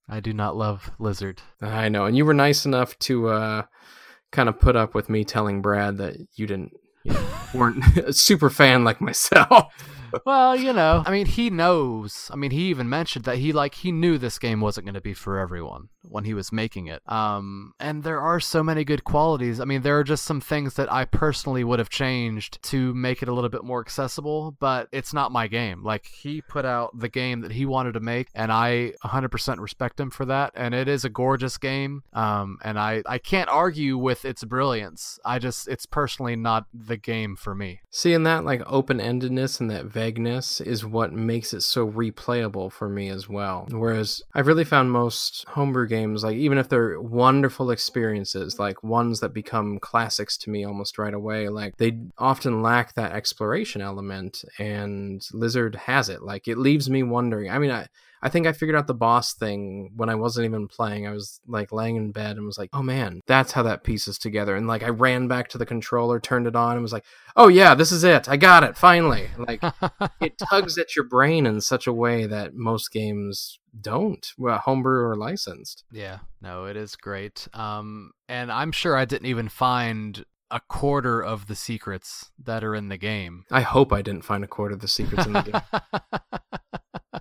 I do not love Lizard. I know, and you were nice enough to uh, kind of put up with me telling Brad that you didn't you know, [LAUGHS] weren't [LAUGHS] a super fan like myself. Well, you know, I mean, he knows. I mean, he even mentioned that he like he knew this game wasn't going to be for everyone when he was making it. Um, and there are so many good qualities. I mean, there are just some things that I personally would have changed to make it a little bit more accessible, but it's not my game. Like he put out the game that he wanted to make, and I 100% respect him for that. And it is a gorgeous game. Um, and I I can't argue with its brilliance. I just it's personally not the game for me. Seeing that like open endedness and that vagueness is what makes it so replayable for me as well. Whereas I've really found most homebrew games, like even if they're wonderful experiences, like ones that become classics to me almost right away, like they often lack that exploration element, and Lizard has it. Like it leaves me wondering. I mean, I. I think I figured out the boss thing when I wasn't even playing. I was like laying in bed and was like, "Oh man, that's how that pieces together." And like I ran back to the controller, turned it on, and was like, "Oh yeah, this is it. I got it finally." Like [LAUGHS] it tugs at your brain in such a way that most games don't, well, homebrew or licensed. Yeah, no, it is great. Um, and I'm sure I didn't even find a quarter of the secrets that are in the game. I hope I didn't find a quarter of the secrets in the game. [LAUGHS]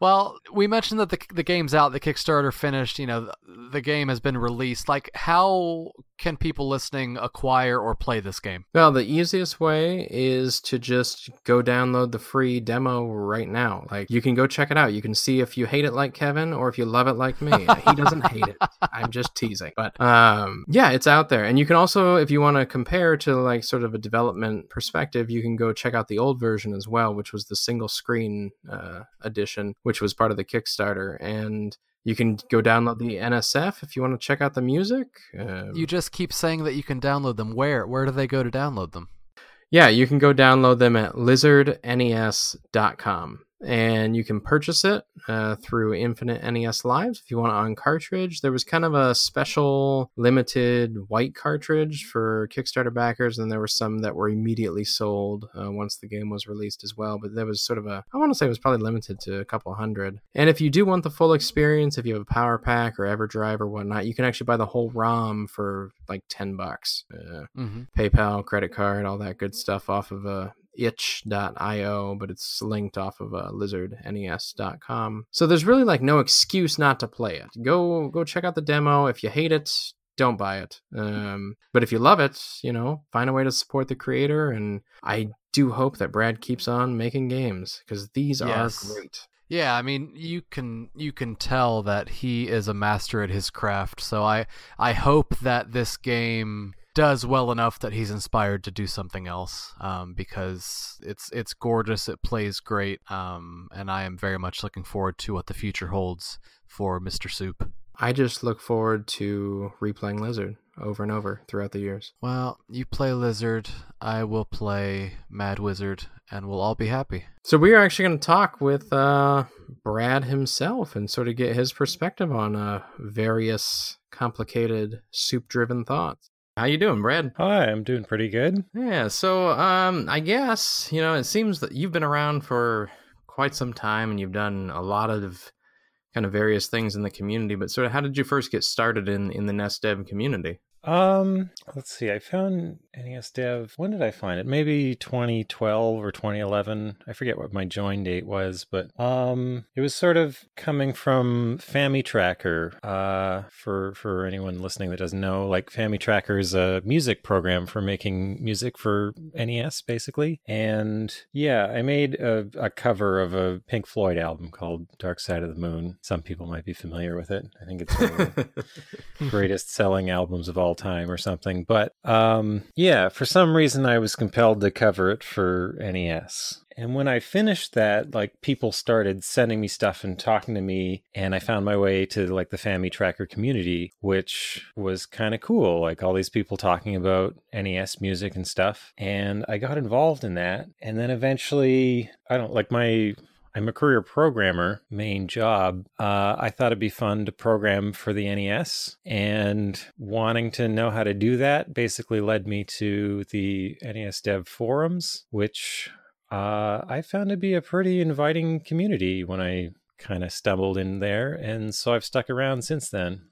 well, we mentioned that the the game's out, the Kickstarter finished. You know, the, the game has been released. Like, how can people listening acquire or play this game? Well, the easiest way is to just go download the free demo right now. Like, you can go check it out. You can see if you hate it like Kevin or if you love it like me. [LAUGHS] he doesn't hate it. I'm just teasing. But um, yeah, it's out there. And you can also, if you want to compare to like sort of a development perspective, you can go check out the old version as well, which was the single screen uh, edition, which was part of the Kickstarter. And you can go download the NSF if you want to check out the music. Um, You just keep saying that you can download them. Where? Where do they go to download them? yeah, you can go download them at lizardnes.com. And you can purchase it uh, through Infinite NES Lives if you want it on cartridge. There was kind of a special limited white cartridge for Kickstarter backers, and there were some that were immediately sold uh, once the game was released as well. But there was sort of a, I want to say it was probably limited to a couple hundred. And if you do want the full experience, if you have a power pack or EverDrive or whatnot, you can actually buy the whole ROM for like 10 bucks. Uh, Mm-hmm. PayPal, credit card, all that good stuff off of uh, itch.io, but it's linked off of uh, lizardnes.com. So there's really like no excuse not to play it. Go go check out the demo. If you hate it, don't buy it. Um, but if you love it, you know, find a way to support the creator. And I do hope that Brad keeps on making games because these Yes. are great. Yeah, I mean, you can you can tell that he is a master at his craft. So I I hope that this game does well enough that he's inspired to do something else. Um, because it's it's gorgeous, it plays great. Um, and I am very much looking forward to what the future holds for Mr. Soup. I just look forward to replaying Lizard over and over throughout the years. Well, you play Lizard, I will play Mad Wizard, and we'll all be happy. So we are actually going to talk with uh, Brad himself and sort of get his perspective on uh, various complicated soup-driven thoughts. How you doing, Brad? Hi, I'm doing pretty good. Yeah, so um, I guess you know it seems that you've been around for quite some time and you've done a lot of kind of various things in the community. But sort of, how did you first get started in in the NESdev community? Um, let's see. I found NES Dev. When did I find it? Maybe 2012 or 2011. I forget what my join date was, but um, it was sort of coming from Fami Tracker. Uh, for for anyone listening that doesn't know, like Fami Tracker is a music program for making music for NES, basically. And yeah, I made a, a cover of a Pink Floyd album called Dark Side of the Moon. Some people might be familiar with it. I think it's one of the [LAUGHS] greatest selling albums of all time or something. But um, yeah, for some reason, I was compelled to cover it for NES. And when I finished that, like people started sending me stuff and talking to me, and I found my way to like the FamiTracker community, which was kind of cool. Like all these people talking about NES music and stuff. And I got involved in that. And then eventually, I don't like my I'm a career programmer, main job. Uh, I thought it'd be fun to program for the NES, and wanting to know how to do that basically led me to the NES Dev forums, which uh, I found to be a pretty inviting community when I kind of stumbled in there, and so I've stuck around since then.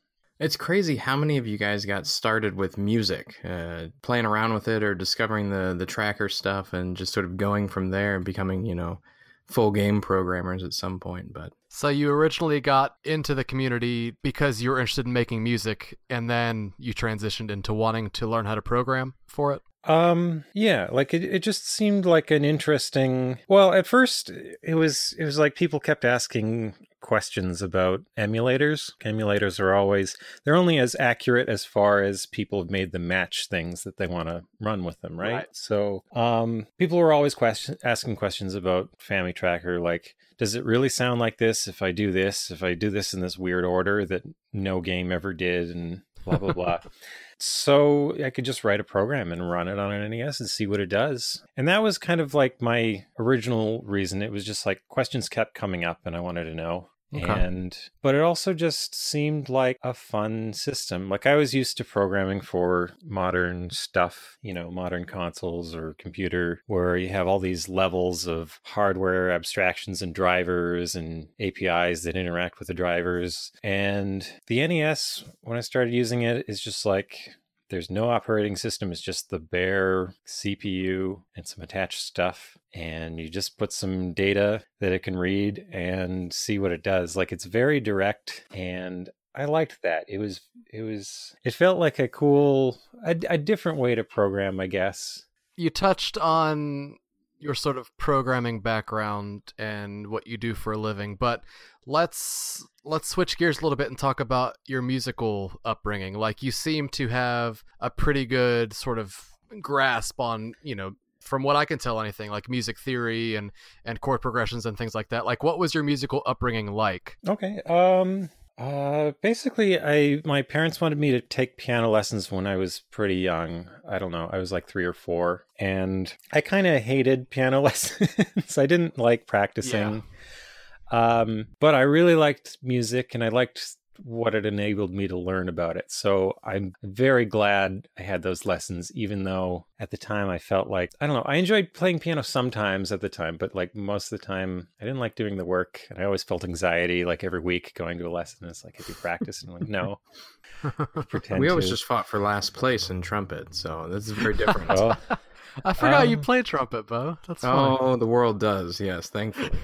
It's crazy how many of you guys got started with music, uh, playing around with it or discovering the the tracker stuff, and just sort of going from there and becoming, you know, full game programmers at some point. But so you originally got into the community because you were interested in making music, and then you transitioned into wanting to learn how to program for it. Um, yeah, like it, it just seemed like an interesting. Well, at first it was it was like people kept asking questions about emulators. Emulators are always they're only as accurate as far as people have made them match things that they want to run with them, right? right. So, um, people were always question asking questions about FamiTracker, like does it really sound like this if I do this, if I do this in this weird order that no game ever did, and blah blah blah. [LAUGHS] So I could just write a program and run it on an NES and see what it does. And that was kind of like my original reason. It was just like questions kept coming up and I wanted to know. Okay. And but it also just seemed like a fun system. Like I was used to programming for modern stuff, you know, modern consoles or computer where you have all these levels of hardware abstractions and drivers and APIs that interact with the drivers. And the NES when I started using it is just like there's no operating system, it's just the bare CPU and some attached stuff. And you just put some data that it can read and see what it does. Like it's very direct and I liked that. It was it was it felt like a cool a, a different way to program, I guess. You touched on your sort of programming background and what you do for a living, but let's let's switch gears a little bit and talk about your musical upbringing. Like you seem to have a pretty good sort of grasp on, you know, from what I can tell anything like music theory and and chord progressions and things like that. Like what was your musical upbringing like? Okay. Um uh, basically, I my parents wanted me to take piano lessons when I was pretty young. I don't know, I was like three or four, and I kind of hated [LAUGHS] piano lessons. I didn't like practicing. Yeah. Um, but I really liked music, and I liked what it enabled me to learn about it. So I'm very glad I had those lessons, even though at the time I felt like, I don't know, I enjoyed playing piano sometimes at the time, but like most of the time I didn't like doing the work. And I always felt anxiety like every week going to a lesson. It's like, have you practiced? And I'm like, no. [LAUGHS] Pretend we always to. just fought for last place in trumpet. So this is very different. [LAUGHS] well, [LAUGHS] I forgot um, you play trumpet, Beau. That's funny. Oh, the world does. Yes, thankfully.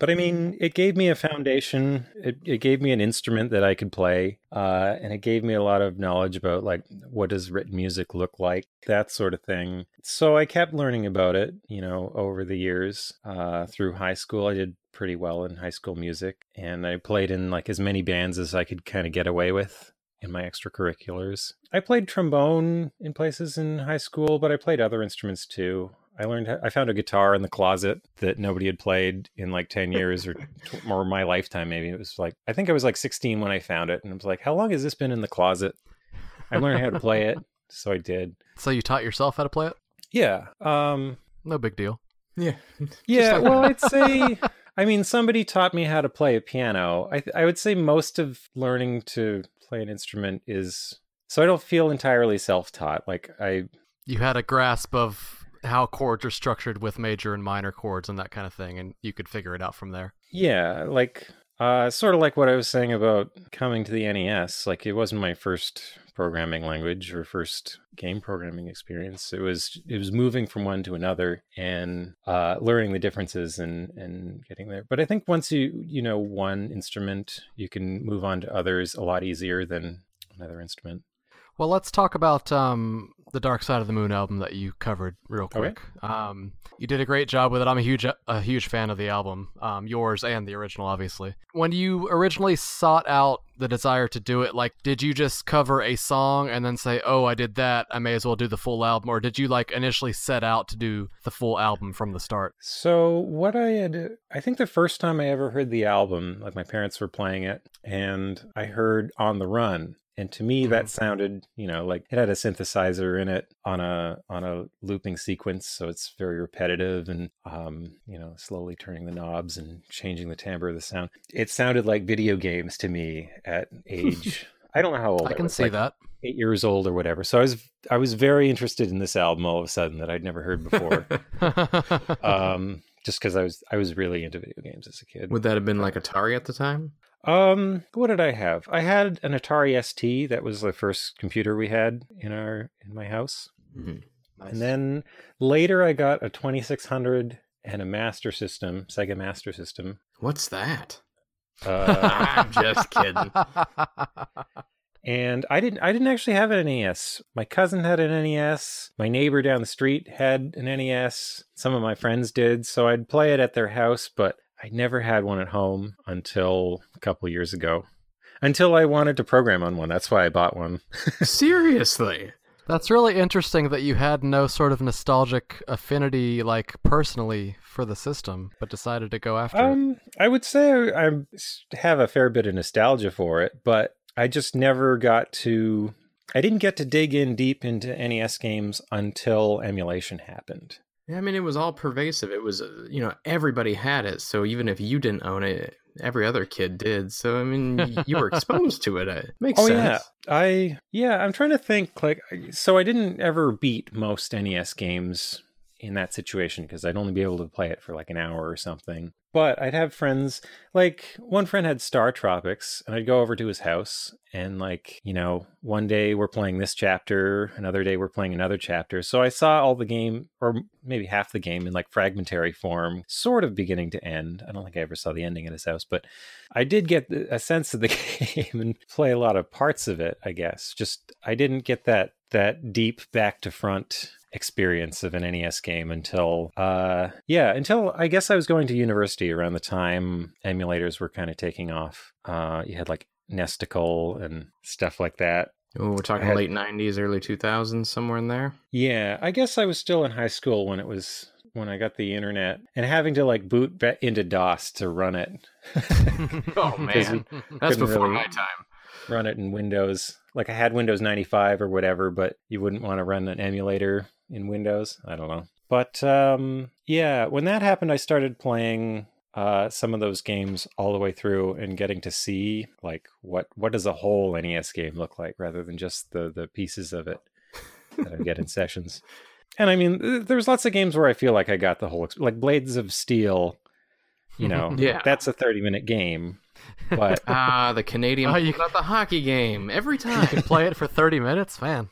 But I mean, it gave me a foundation. It, it gave me an instrument that I could play, uh, and it gave me a lot of knowledge about like what does written music look like, that sort of thing. So I kept learning about it, you know, over the years. Uh, through high school, I did pretty well in high school music, and I played in like as many bands as I could kind of get away with in my extracurriculars. I played trombone in places in high school, but I played other instruments too. I learned I found a guitar in the closet that nobody had played in like 10 [LAUGHS] years or more my lifetime maybe. It was like I think I was like 16 when I found it and I was like how long has this been in the closet? I learned how to play it, so I did. So you taught yourself how to play it? Yeah. Um no big deal. Yeah. [LAUGHS] Yeah, like... well, I'd say [LAUGHS] I mean somebody taught me how to play a piano. I I would say most of learning to play an instrument is so I don't feel entirely self-taught. Like I you had a grasp of how chords are structured with major and minor chords and that kind of thing, and you could figure it out from there. Yeah, like uh, sort of like what I was saying about coming to the NES. Like it wasn't my first programming language or first game programming experience. It was it was moving from one to another and uh, learning the differences and and getting there. But I think once you you know one instrument, you can move on to others a lot easier than another instrument. Well, let's talk about um, the Dark Side of the Moon album that you covered real quick. Okay. Um, you did a great job with it. I'm a huge a huge fan of the album, um, yours and the original, obviously. When you originally sought out the desire to do it, like, did you just cover a song and then say, "Oh, I did that. I may as well do the full album," or did you like initially set out to do the full album from the start? So what I had, I think the first time I ever heard the album, like my parents were playing it, and I heard "On the Run," and to me that mm-hmm. sounded you know like it had a synthesizer in it on a on a looping sequence so it's very repetitive and um you know slowly turning the knobs and changing the timbre of the sound it sounded like video games to me at [LAUGHS] age i don't know how old i can was, see like that eight years old or whatever so i was i was very interested in this album all of a sudden that i'd never heard before [LAUGHS] um just because I was I was really into video games as a kid. Would that have been like Atari at the time? Um, what did I have? I had an Atari ST. That was the first computer we had in our in my house. Mm-hmm. Nice. And then later, I got a 2600 and a Master System, Sega Master System. What's that? Uh, [LAUGHS] I'm just kidding. [LAUGHS] and I didn't I didn't actually have an NES. My cousin had an NES. My neighbor down the street had an NES. Some of my friends did, so I'd play it at their house, but I never had one at home until a couple years ago. Until I wanted to program on one. That's why I bought one. Seriously. [LAUGHS] That's really interesting that you had no sort of nostalgic affinity, like personally, for the system, but decided to go after um, it. I would say I have a fair bit of nostalgia for it, but I just never got to. I didn't get to dig in deep into NES games until emulation happened. Yeah, I mean, it was all pervasive. It was, uh, you know, everybody had it. So even if you didn't own it, every other kid did. So I mean, you were exposed to it. It [LAUGHS] makes sense. oh, sense. yeah, I yeah. I'm trying to think. Like, so I didn't ever beat most NES games in that situation because I'd only be able to play it for like an hour or something. But I'd have friends, like one friend had Star Tropics, and I'd go over to his house, and like, you know, one day we're playing this chapter, another day we're playing another chapter. So I saw all the game, or maybe half the game, in like fragmentary form, sort of beginning to end. I don't think I ever saw the ending at his house, but I did get a sense of the [LAUGHS] game and play a lot of parts of it, I guess. Just, I didn't get that that deep back to front experience of an NES game until uh yeah, until I guess I was going to university around the time emulators were kind of taking off. Uh you had like Nesticle and stuff like that. Oh, we're talking had, late 90s, early 2000s somewhere in there. Yeah, I guess I was still in high school when it was when I got the internet and having to like boot into DOS to run it. [LAUGHS] [LAUGHS] oh man. That's before really my time. Run it in Windows. Like I had Windows 95 or whatever, but you wouldn't want to run an emulator in Windows. I don't know. But um, yeah, when that happened, I started playing uh, some of those games all the way through and getting to see like what what does a whole NES game look like rather than just the the pieces of it that I get in [LAUGHS] sessions. And I mean, there's lots of games where I feel like I got the whole like Blades of Steel. You know, [LAUGHS] yeah, that's a 30 minute game. But [LAUGHS] ah, the Canadian. Oh, you got the hockey game every time. You can play it for 30 minutes, man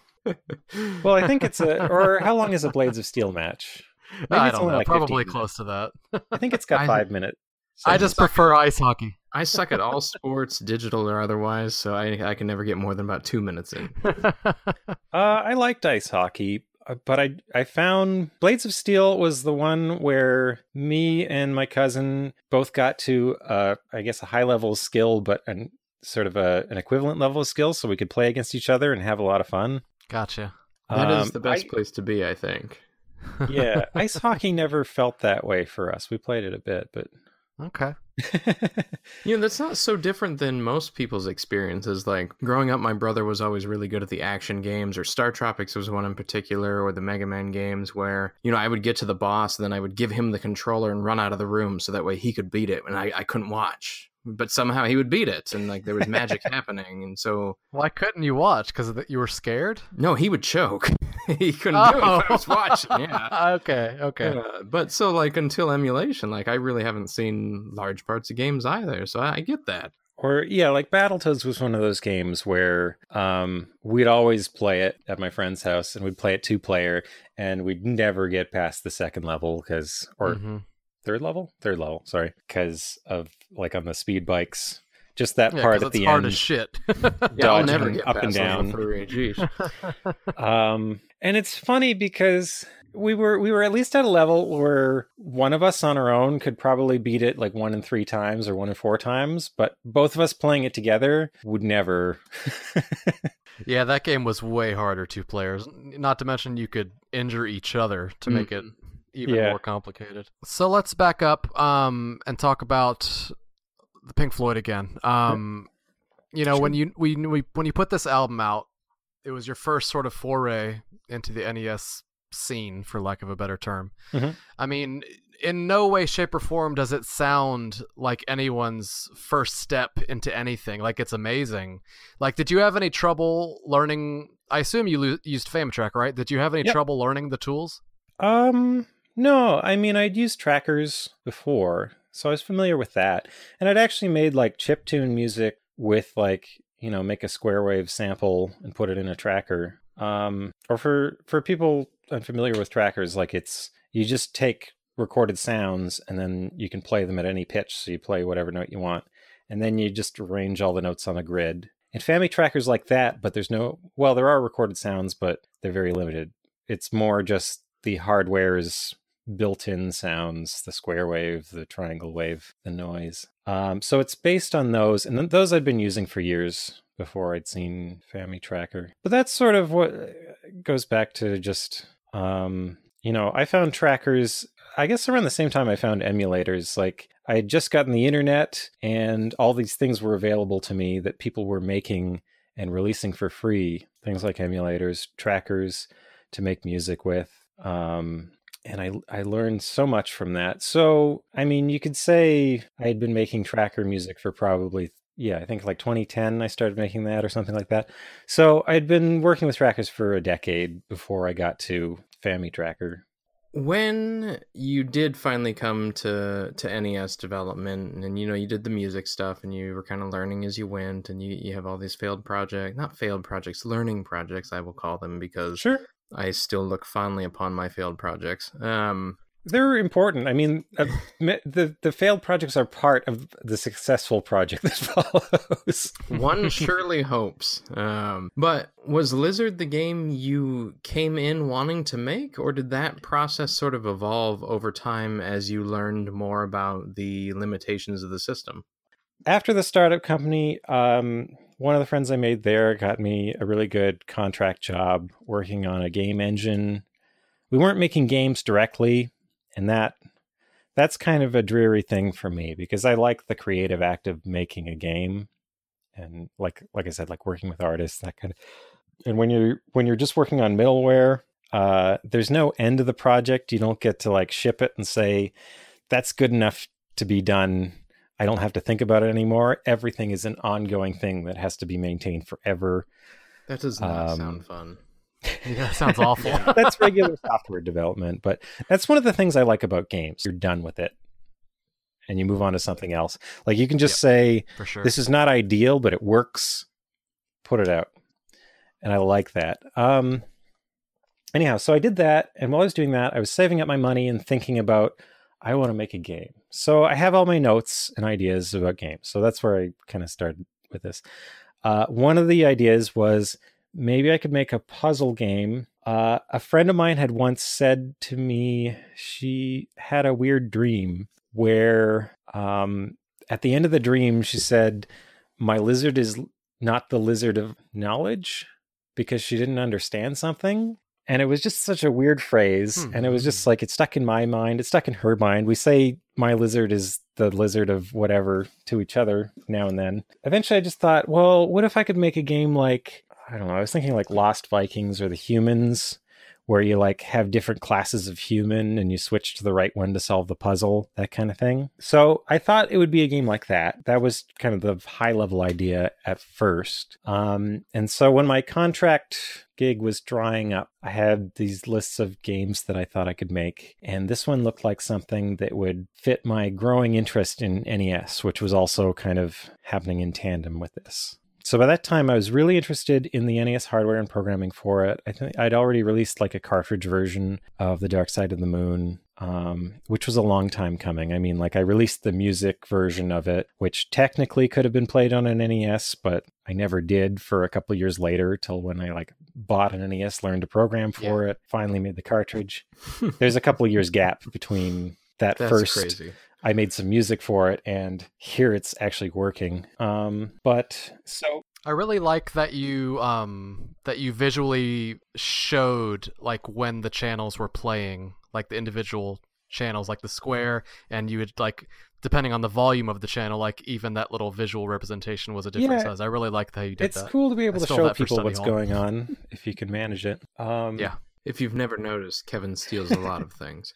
well, I think it's a. Or how long is a Blades of Steel match? Maybe I don't know. Like Probably close to that. I think it's got [LAUGHS] five minutes. I just prefer ice hockey. I suck at all sports, digital or otherwise, so I I can never get more than about two minutes in. [LAUGHS] uh, I liked ice hockey, uh, but I I found Blades of Steel was the one where me and my cousin both got to uh I guess a high level skill, but an sort of a an equivalent level of skill, so we could play against each other and have a lot of fun. Gotcha. That um, is the best I, place to be, I think. yeah, [LAUGHS] ice hockey never felt that way for us. We played it a bit, but okay. [LAUGHS] you know, that's not so different than most people's experiences. Like growing up, my brother was always really good at the action games, or Star Tropics was one in particular, or the Mega Man games, where you know I would get to the boss, and then I would give him the controller and run out of the room so that way he could beat it, and I, I couldn't watch but somehow he would beat it and like there was magic [LAUGHS] happening and so why couldn't you watch? Because you were scared? No he would choke. [LAUGHS] He couldn't oh. do it i was watching yeah. [LAUGHS] Okay okay. Uh, but so like until emulation like i really haven't seen large parts of games either so i, I get that. Or yeah like battletoads was one of those games where um, we'd always play it at my friend's house and we'd play it two player and we'd never get past the second level because or mm-hmm third level, third level, sorry, because of like on the speed bikes just that Yeah, part 'cause at it's the hard end. as shit. [LAUGHS] Yeah, I'll never get up and past level down. three. [LAUGHS] Um, and it's funny because we were we were at least at a level where one of us on our own could probably beat it like one in three times or one in four times, but both of us playing it together would never. [LAUGHS] yeah, that game was way harder two players. Not to mention you could injure each other to make it even Yeah. more complicated. So let's back up um, and talk about the Pink Floyd again. Um, you know, when you we, we when you put this album out, it was your first sort of foray into the NES scene, for lack of a better term. Mhm. I mean, in no way, shape, or form does it sound like anyone's first step into anything. Like it's amazing. Like, did you have any trouble learning? I assume you lo- used FamiTrack, right? Did you have any Yep. trouble learning the tools? Um, no, I mean I'd used trackers before, so I was familiar with that, and I'd actually made like chiptune music with like you know make a square wave sample and put it in a tracker. Um, or for for people unfamiliar with trackers, like it's you just take recorded sounds and then you can play them at any pitch, so you play whatever note you want, and then you just arrange all the notes on a grid. And Fami trackers like that, but there's no well, there are recorded sounds, but they're very limited. It's more just the hardware's built-in sounds the square wave the triangle wave the noise. Um, so it's based on those and th- those i'd been using for years before i'd seen fami tracker. But that's sort of what uh, goes back to just um, you know i found trackers i guess around the same time i found emulators like i had just gotten the internet and all these things were available to me that people were making and releasing for free. Things like emulators trackers to make music with um, and I I learned so much from that. So I mean, you could say I had been making tracker music for probably yeah, I think like 2010 I started making that or something like that. So I'd been working with trackers for a decade before I got to Fami Tracker. when you did finally come to to NES development and you know you did the music stuff and you were kind of learning as you went and you you have all these failed projects not failed projects learning projects I will call them because Sure. I still look fondly upon my failed projects um They're important. I mean, uh, the the failed projects are part of the successful project that [LAUGHS] follows. one [LAUGHS] surely hopes um but was Lizard the game you came in wanting to make or did that process sort of evolve over time as you learned more about the limitations of the system after the startup company, um, one of the friends I made there got me a really good contract job working on a game engine. We weren't making games directly, and that that's kind of a dreary thing for me because I like the creative act of making a game, and like like I said, like working with artists, that kind of. And when you're when you're just working on middleware, uh, there's no end to the project. You don't get to like ship it and say that's good enough to be done I don't have to think about it anymore. Everything is an ongoing thing that has to be maintained forever. that does not Um, sound fun [LAUGHS] Yeah, sounds awful. [LAUGHS] That's regular software development, but that's one of the things I like about games. You're done with it and you move on to something else. Like you can just say, for sure. this is not ideal, but it works. Put it out. And I like that. Um, anyhow, so I did that. And while I was doing that, I was saving up my money and thinking about, I want to make a game. So I have all my notes and ideas about games. So that's where I kind of started with this. Uh, one of the ideas was maybe I could make a puzzle game. Uh, a friend of mine had once said to me she had a weird dream where um, at the end of the dream, she said, My lizard is not the lizard of knowledge because she didn't understand something. And it was just such a weird phrase. Hmm. And it was just like, it stuck in my mind. It stuck in her mind. We say, My lizard is the lizard of whatever to each other now and then. Eventually, I just thought, well, what if I could make a game like, I don't know, I was thinking like Lost Vikings or The Humans, where you like have different classes of human and you switch to the right one to solve the puzzle, that kind of thing. So I thought it would be a game like that. That was kind of the high level idea at first. Um, and so when my contract gig was drying up, I had these lists of games that I thought I could make. And this one looked like something that would fit my growing interest in NES, which was also kind of happening in tandem with this. So by that time, I was really interested in the NES hardware and programming for it. I think I'd already released like a cartridge version of The Dark Side of the Moon, um, which was a long time coming. I mean, like I released the music version of it, which technically could have been played on an NES, but I never did for a couple years later till when I like bought an NES, learned to program for yeah. it, finally made the cartridge. There's a couple years gap between that That's first crazy. I made some music for it and here it's actually working. Um, but so I really like that you um that you visually showed like when the channels were playing, like the individual channels, like the square, and you would like depending on the volume of the channel, like even that little visual representation was a different Yeah. size. I really like how you did it's that. It's cool to be able I to show people what's hall. going on [LAUGHS] if you can manage it. Um, Yeah. If you've never noticed, Kevin steals a lot of things.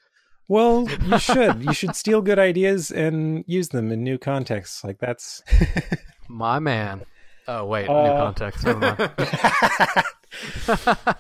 Well, you [LAUGHS] should. you should steal good ideas and use them in new contexts. Like that's My man. Oh wait, new Uh, context. Never mind.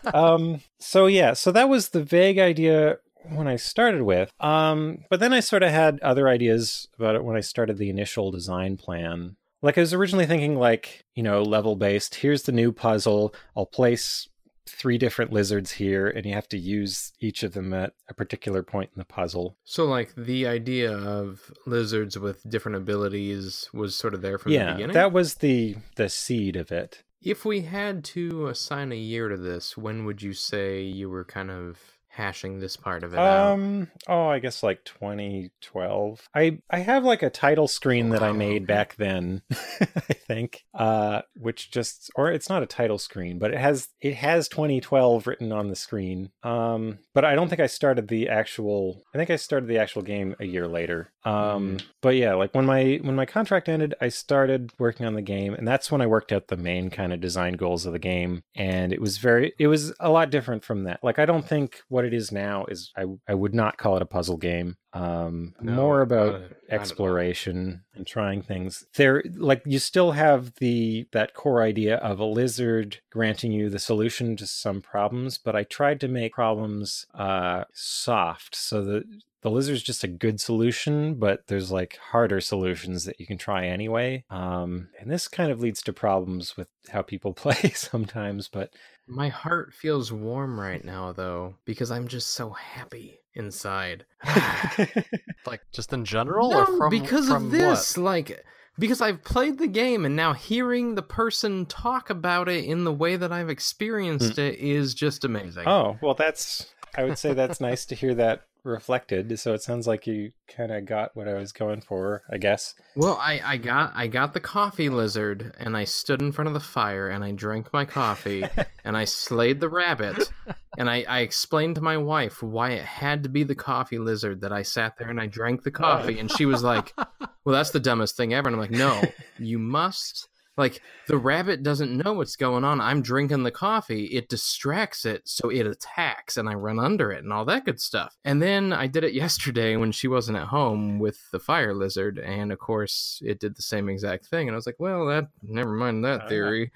[LAUGHS] um so yeah so that was the vague idea when i started with um but then i sort of had other ideas about it when i started the initial design plan like i was originally thinking like you know level based here's the new puzzle i'll place three different lizards here and you have to use each of them at a particular point in the puzzle So, like, the idea of lizards with different abilities was sort of there from the beginning? that was the the seed of it If we had to assign a year to this, when would you say you were kind of hashing this part of it out? Um. Oh, I guess like 2012. I I have like a title screen that I made back then. [LAUGHS] I think. Uh, which just or it's not a title screen, but it has it has 2012 written on the screen. Um. But I don't think I started the actual. I think I started the actual game a year later. Um. But yeah, like when my when my contract ended, I started working on the game, and that's when I worked out the main kind of design goals of the game. And it was very. It was a lot different from that. Like I don't think what it is now is. I I would not call it a puzzle game. Um. No, more about at- not at all. exploration and trying things there like you still have the that core idea of a lizard granting you the solution to some problems but i tried to make problems uh soft so that the lizard's just a good solution but there's like harder solutions that you can try anyway um and this kind of leads to problems with how people [LAUGHS] play sometimes but My heart feels warm right now, though, because I'm just so happy inside. [SIGHS] [LAUGHS] like just in general, no, or from because from of this, like because I've played the game and now hearing the person talk about it in the way that I've experienced it is just amazing. oh well that's i would say that's nice to hear that reflected so it sounds like you kind of got what i was going for i guess Well, I, I got I got the coffee lizard and I stood in front of the fire and I drank my coffee [LAUGHS] and I slayed the rabbit and I, I explained to my wife why it had to be the coffee lizard that I sat there and I drank the coffee and she was like, Well, that's the dumbest thing ever. And I'm like, No, you must like the rabbit doesn't know what's going on. I'm drinking the coffee. It distracts it, so it attacks, and I run under it and all that good stuff. And then I did it [LAUGHS] yesterday when she wasn't at home with the fire lizard, and of course it did the same exact thing. And I was like, well, that never mind that Ah. theory.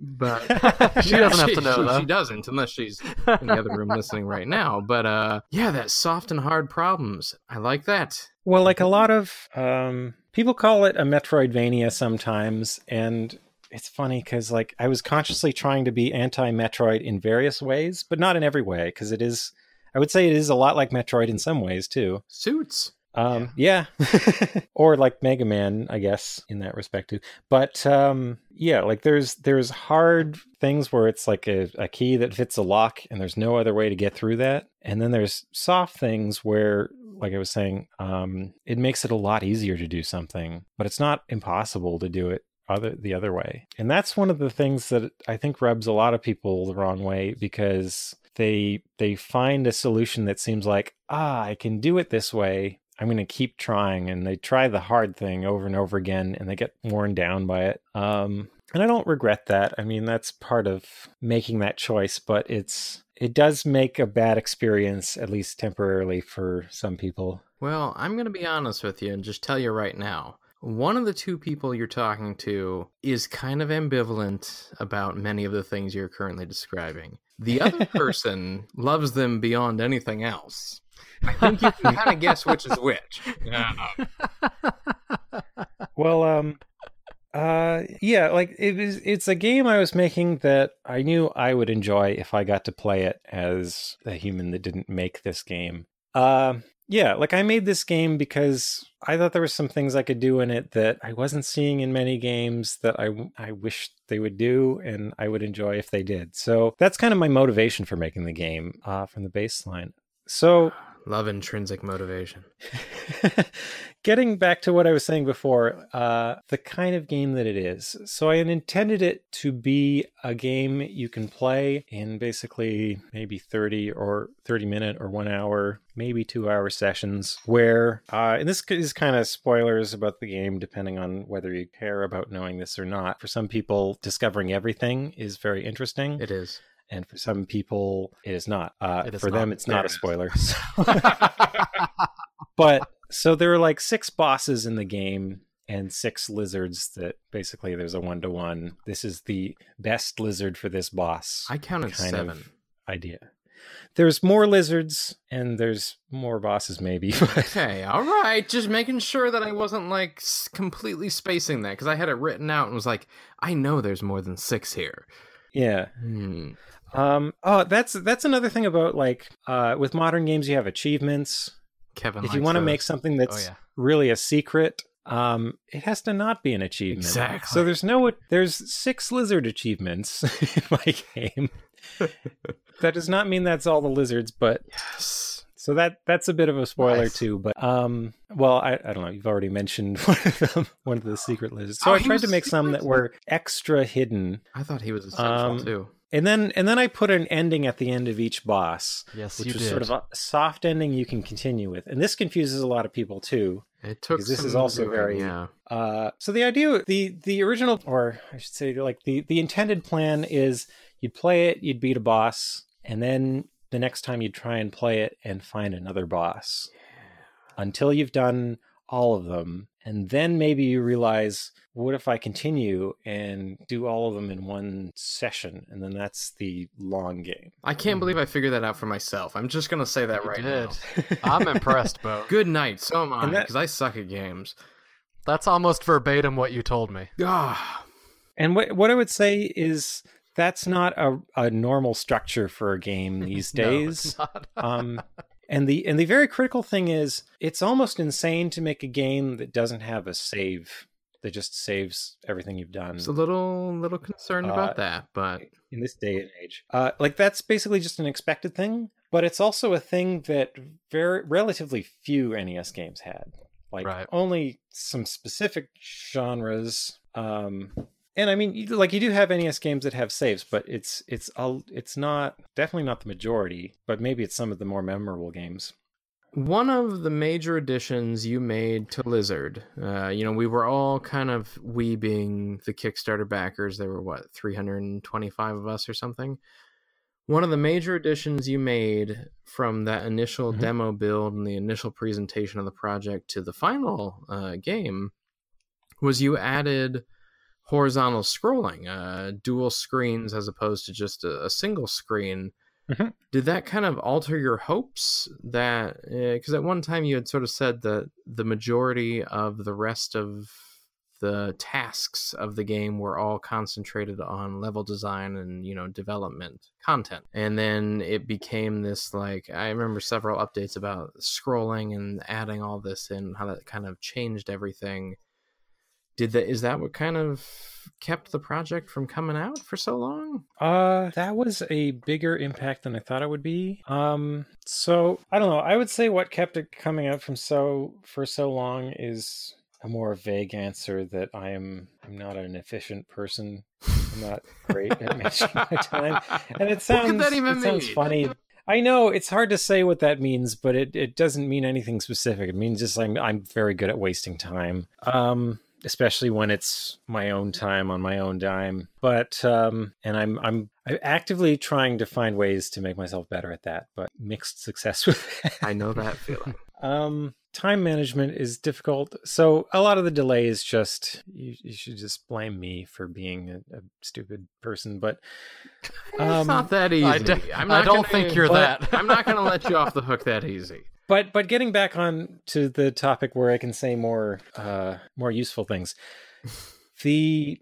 But [LAUGHS] She doesn't have to [LAUGHS] know, she, though. She doesn't unless she's in the other room listening right now. But uh, yeah, that soft and hard problems. I like that. Well, like a lot of um, people call it a Metroidvania sometimes, and it's funny because like I was consciously trying to be anti-Metroid in various ways, but not in every way, because it is. I would say it is a lot like Metroid in some ways too. Suits. Um, yeah, [LAUGHS] or like Mega Man, I guess, in that respect too. But um, yeah, like there's there's hard things where it's like a, a key that fits a lock, and there's no other way to get through that. And then there's soft things where, like I was saying, um, it makes it a lot easier to do something, but it's not impossible to do it other the other way. And that's one of the things that I think rubs a lot of people the wrong way because they they find a solution that seems like ah I can do it this way. I'm going to keep trying and they try the hard thing over and over again and they get worn down by it. Um and I don't regret that. I mean that's part of making that choice, but it's it does make a bad experience at least temporarily for some people. Well, I'm going to be honest with you and just tell you right now. One of the two people you're talking to is kind of ambivalent about many of the things you're currently describing. The other [LAUGHS] person loves them beyond anything else. I think you can kind of guess which is which. [LAUGHS] Well, um Uh, yeah, like it was. It's a game I was making that I knew I would enjoy if I got to play it as a human that didn't make this game. Uh, yeah, like I made this game because I thought there were some things I could do in it that I wasn't seeing in many games that I I wish they would do and I would enjoy if they did. So that's kind of my motivation for making the game uh, from the baseline. So Love intrinsic motivation. [LAUGHS] getting back to what I was saying before, uh, the kind of game that it is. So I intended it to be a game you can play in basically maybe 30 or 30 minute or one hour, maybe two hour sessions where, uh, and this is kind of spoilers about the game, depending on whether you care about knowing this or not. For some people, discovering everything is very interesting. It is and for some people it is not. Uh, It is for not. them, it's There not a it spoiler. [LAUGHS] [LAUGHS] but so there are like six bosses in the game and six lizards that basically there's a one to one. This is the best lizard for this boss I counted seven. idea. There's more lizards and there's more bosses, maybe. [LAUGHS] Okay, all right. Just making sure that I wasn't like completely spacing that because I had it written out and was like, I know there's more than six here. yeah. Hmm. Um. Oh, that's that's another thing about like uh with modern games you have achievements. Kevin, if you want to make something Oh that's yeah. really a secret um it has to not be an achievement Exactly. so there's no there's six lizard achievements [LAUGHS] in my game [LAUGHS] that does not mean that's all the lizards but yes, so that that's a bit of a spoiler Nice. too but um well I, I don't know you've already mentioned [LAUGHS] one of them one of the secret lizards so Oh, i tried to make some that were extra hidden I thought he was essential Um, too. And then and then i put an ending at the end of each boss Yes, which was did. sort of a soft ending you can continue with and this confuses a lot of people too It took. because this is also doing, very- yeah. Uh, so the idea, the the original, or I should say, like the the intended plan is you'd play it, you'd beat a boss, and then the next time you'd try and play it and find another boss until you've done all of them, and then maybe you realize, what if I continue and do all of them in one session, and then that's the long game. I can't believe I figured that out for myself. I'm just gonna say that You right did. now. [LAUGHS] I'm impressed, Beau. [LAUGHS] Good night. So am I, And because I suck at games. That's almost verbatim what you told me. Ah, And what what I would say is that's not a, a normal structure for a game [LAUGHS] these No, days. it's not. um and the and the very critical thing is it's almost insane to make a game that doesn't have a save that just saves everything you've done. It's a little little concerned Uh, about that, but in this day and age. Uh like that's basically just an expected thing but it's also a thing that very relatively few nes games had. Like Right. only some specific genres um and I mean, you- like you do have NES games that have saves, but it's it's all it's not definitely not the majority, but maybe it's some of the more memorable games. One of the major additions you made to Lizard, uh, you know, we were all kind of, we being the Kickstarter backers, there were what, 325 of us or something? One of the major additions you made from that initial Mhm. demo build and the initial presentation of the project to the final uh, game was you added horizontal scrolling, uh, dual screens as opposed to just a, a single screen. Did that kind of alter your hopes that because at one time you had sort of said that the majority of the rest of the tasks of the game were all concentrated on level design and you know development content. And then it became this like i remember several updates about scrolling and adding all this in how that kind of changed everything did that is that what kind of kept the project from coming out for so long Uh, that was a bigger impact than I thought it would be. Um, so I don't know. I would say what kept it coming out from so for so long is a more vague answer that I am I'm not an efficient person. I'm not great at [LAUGHS] managing my time, and it sounds What could that even it sounds funny. I know it's hard to say what that means, but it, it doesn't mean anything specific. It means just I'm I'm very good at wasting time. Um, especially when it's my own time on my own dime. But um, and I'm I'm I'm actively trying to find ways to make myself better at that, but mixed success [LAUGHS] with that. i know that feeling Um, time management is difficult. So a lot of the delay is just you, you should just blame me for being a, a stupid person. But it's Um, not that easy. I, de- I'm I don't gonna- think you're but- that. I'm not going to let you off the hook that easy. [LAUGHS] but but getting back on to the topic where I can say more uh more useful things. the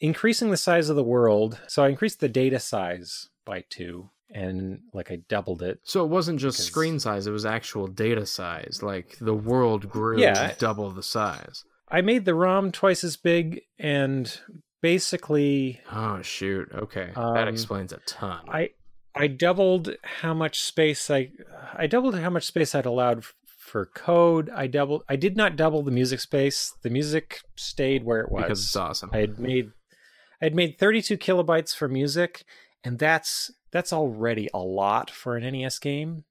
increasing the size of the world. So I increased the data size by two, and like I doubled it. So it wasn't just Because- screen size; it was actual data size. Like the world grew Yeah. double the size. I made the ROM twice as big, and basically Oh shoot! Okay, that Um, explains a ton. I I doubled how much space I I doubled how much space I'd allowed for code. I doubled I did not double the music space. The music stayed where it was. because it's awesome. I had made I had made 32 kilobytes for music, and that's that's already a lot for an NES game.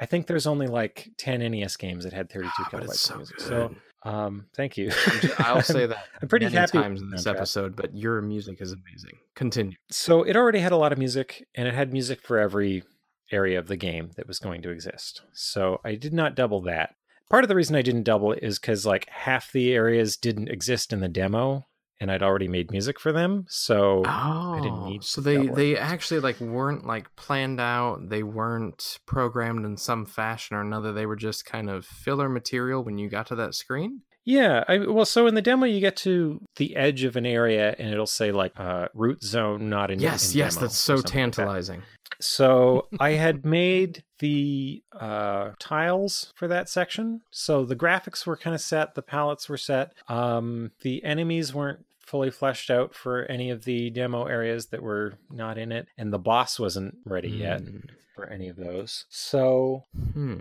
I think there's only like 10 NES games that had 32 Ah, but kilobytes so of music. good. So, um, thank you. [LAUGHS] I'll [LAUGHS] say that I'm pretty happy. times in this episode, but your music is amazing. Continue. So it already had a lot of music, and it had music for every area of the game that was going to exist. So I did not double that. Part of the reason I didn't double it is because like half the areas didn't exist in the demo, and I'd already made music for them. So Oh, didn't need so to they they actually like weren't like planned out. They weren't programmed in some fashion or another. They were just kind of filler material when you got to that screen. Yeah, I, well, so in the demo, you get to the edge of an area, and it'll say like uh, root zone, not in. Yes, in yes, that's so something like that. tantalizing. So [LAUGHS] I had made the uh, tiles for that section. So the graphics were kind of set, the palettes were set. Um, the enemies weren't fully fleshed out for any of the demo areas that were not in it, and the boss wasn't ready yet Mm. for any of those. So Hmm.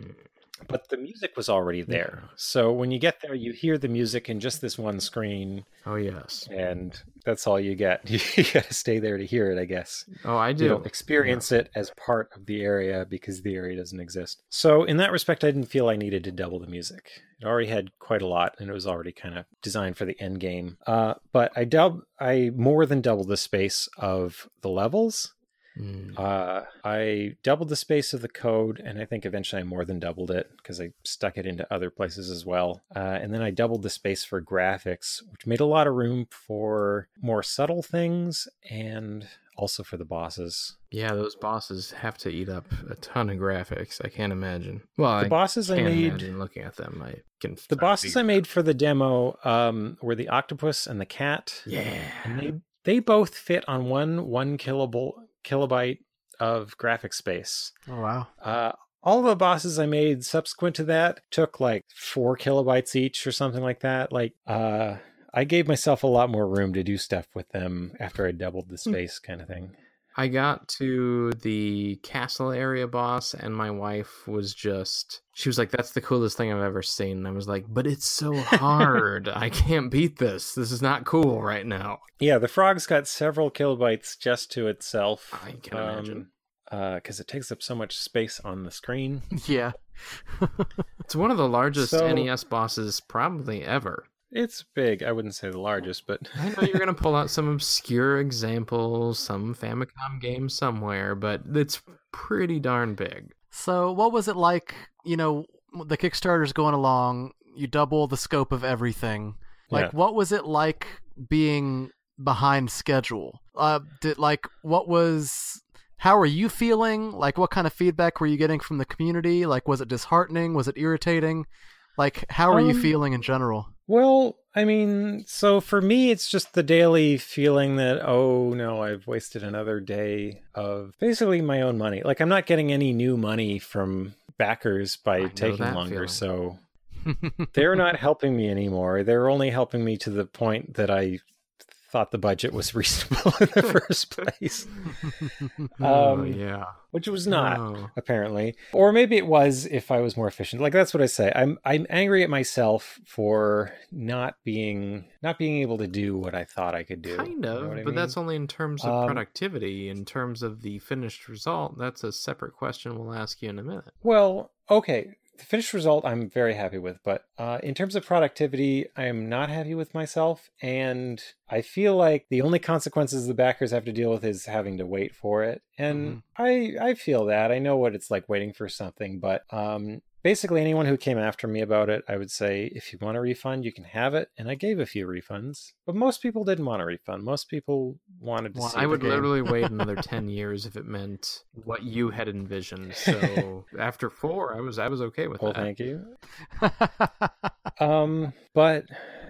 But the music was already there. Yeah. So when you get there, you hear the music in just this one screen, Oh yes. and that's all you get. [LAUGHS] You got to stay there to hear it, I guess. Oh, I You do. don't experience it as part of the area because the area doesn't exist. So in that respect, I didn't feel I needed to double the music. It already had quite a lot, and it was already kind of designed for the end game. Uh, but I dub, I more than doubled the space of the levels. Mm. Uh, I doubled the space of the code, and I think eventually I more than doubled it because I stuck it into other places as well. Uh, and then I doubled the space for graphics, which made a lot of room for more subtle things and also for the bosses. Yeah, those bosses have to eat up a ton of graphics. I can't imagine. Well, The I bosses I made, imagine looking at them. I can. the bosses I made for the demo um, were the octopus and the cat. Yeah. and they they both fit on one one kilobyte kilobyte of graphic space. Oh wow. Uh, all the bosses I made subsequent to that took like four kilobytes each or something like that. Like, uh, I gave myself a lot more room to do stuff with them after I doubled the space, kind of thing. I got to the castle area boss, and my wife was just. She was like, That's the coolest thing I've ever seen. And I was like, But it's so [LAUGHS] hard. I can't beat this. This is not cool right now. Yeah, the frog's got several kilobytes just to itself. I can um, imagine. Uh, because it takes up so much space on the screen. [LAUGHS] Yeah. [LAUGHS] It's one of the largest So- NES bosses probably ever. It's big. I wouldn't say the largest, but I know you're gonna pull out some obscure examples, some Famicom game somewhere, but it's pretty darn big. So, what was it like? You know, the Kickstarter's going along. You double the scope of everything. Like, Yeah. what was it like being behind schedule? Uh, did like what was? How are you feeling? Like, what kind of feedback were you getting from the community? Like, was it disheartening? Was it irritating? Like, how are you Um, feeling in general? Well, I mean, so for me, it's just the daily feeling that, oh no, I've wasted another day of basically my own money. Like, I'm not getting any new money from backers by taking longer. feeling. So [LAUGHS] they're not helping me anymore. They're only helping me to the point that I thought the budget was [LAUGHS] reasonable in the first place, [LAUGHS] oh Um, yeah, which was not Oh. apparently. Or maybe it was if i was more efficient. Like that's what i say. I'm i'm angry at myself for not being not being able to do what i thought i could do. Kind You know of, what I but that's only in terms of Um, productivity. In terms of the finished result, that's a separate question we'll ask you in a minute. well okay the finished result i'm very happy with but uh, in terms of productivity i am not happy with myself and i feel like the only consequences the backers have to deal with is having to wait for it and i i feel that. I know what it's like waiting for something but um basically anyone who came after me about it i would say if you want a refund you can have it and i gave a few refunds but most people didn't want a refund most people wanted to see I would literally [LAUGHS] wait another ten years if it meant what you had envisioned. So after four, I was I was okay with well that. thank you [LAUGHS] Um, but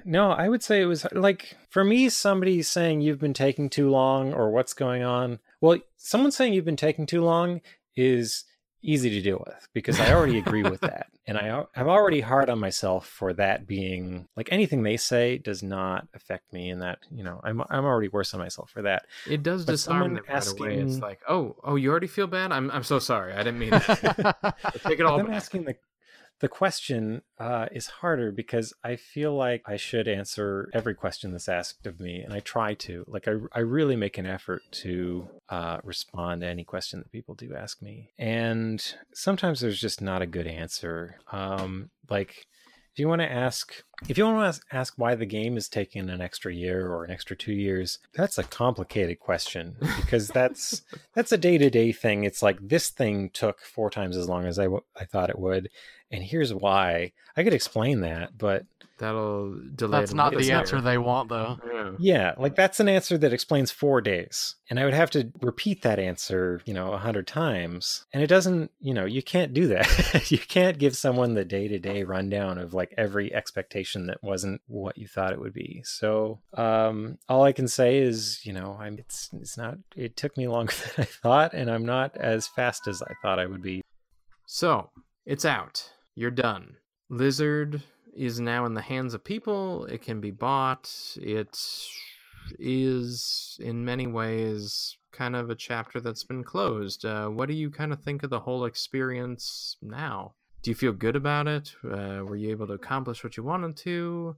no, I would say it was like for me, somebody saying you've been taking too long or what's going on. Well, someone saying you've been taking too long is easy to deal with because I already agree with [LAUGHS] that. And I, I'm already hard on myself for that being like anything they say does not affect me. And that, you know, I'm, I'm already worse on myself for that. It does But disarm them right away. It's like, oh, oh, you already feel bad. I'm, I'm so sorry. I didn't mean that. [LAUGHS] Take it all back. asking the the question uh, is harder because I feel like I should answer every question that's asked of me, and I try to. Like I, I really make an effort to uh, respond to any question that people do ask me, and sometimes there's just not a good answer. Um, like if you want to ask if you want to ask, ask why the game is taking an extra year or an extra two years that's a complicated question because that's [LAUGHS] that's a day-to-day thing it's like this thing took four times as long as I, w- I thought it would and here's why i could explain that but That'll delay. That's not the answer they want, though. Yeah. yeah like that's an answer that explains four days and i would have to repeat that answer you know a hundred times and it doesn't you know you can't do that [LAUGHS] you can't give someone the day-to-day rundown of like every expectation that wasn't what you thought it would be so um all i can say is you know i'm it's it's not it took me longer [LAUGHS] than i thought and i'm not as fast as i thought i would be So it's out. You're done. Lizard is now in the hands of people. It can be bought. It is, in many ways, kind of a chapter that's been closed. Uh, what do you kind of think of the whole experience now? Do you feel good about it? Uh, were you able to accomplish what you wanted to?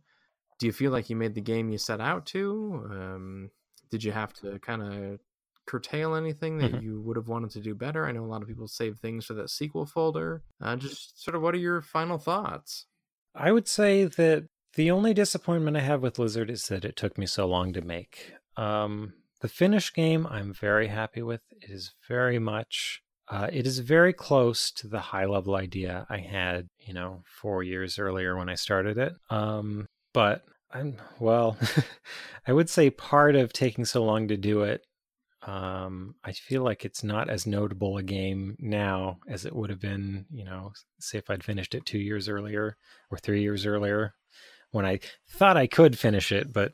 Do you feel like you made the game you set out to? Um, did you have to kind of curtail anything that Mhm. you would have wanted to do better? I know a lot of people save things for that sequel folder. Uh, just sort of what are your final thoughts? I would say that the only disappointment I have with Lizard is that it took me so long to make. Um, the finished game, I'm very happy with. It is very much, uh, it is very close to the high level idea I had, you know, four years earlier when I started it. Um, but I'm, well, [LAUGHS] I would say part of taking so long to do it um, I feel like it's not as notable a game now as it would have been, you know, say if I'd finished it two years earlier or three years earlier when I thought I could finish it, but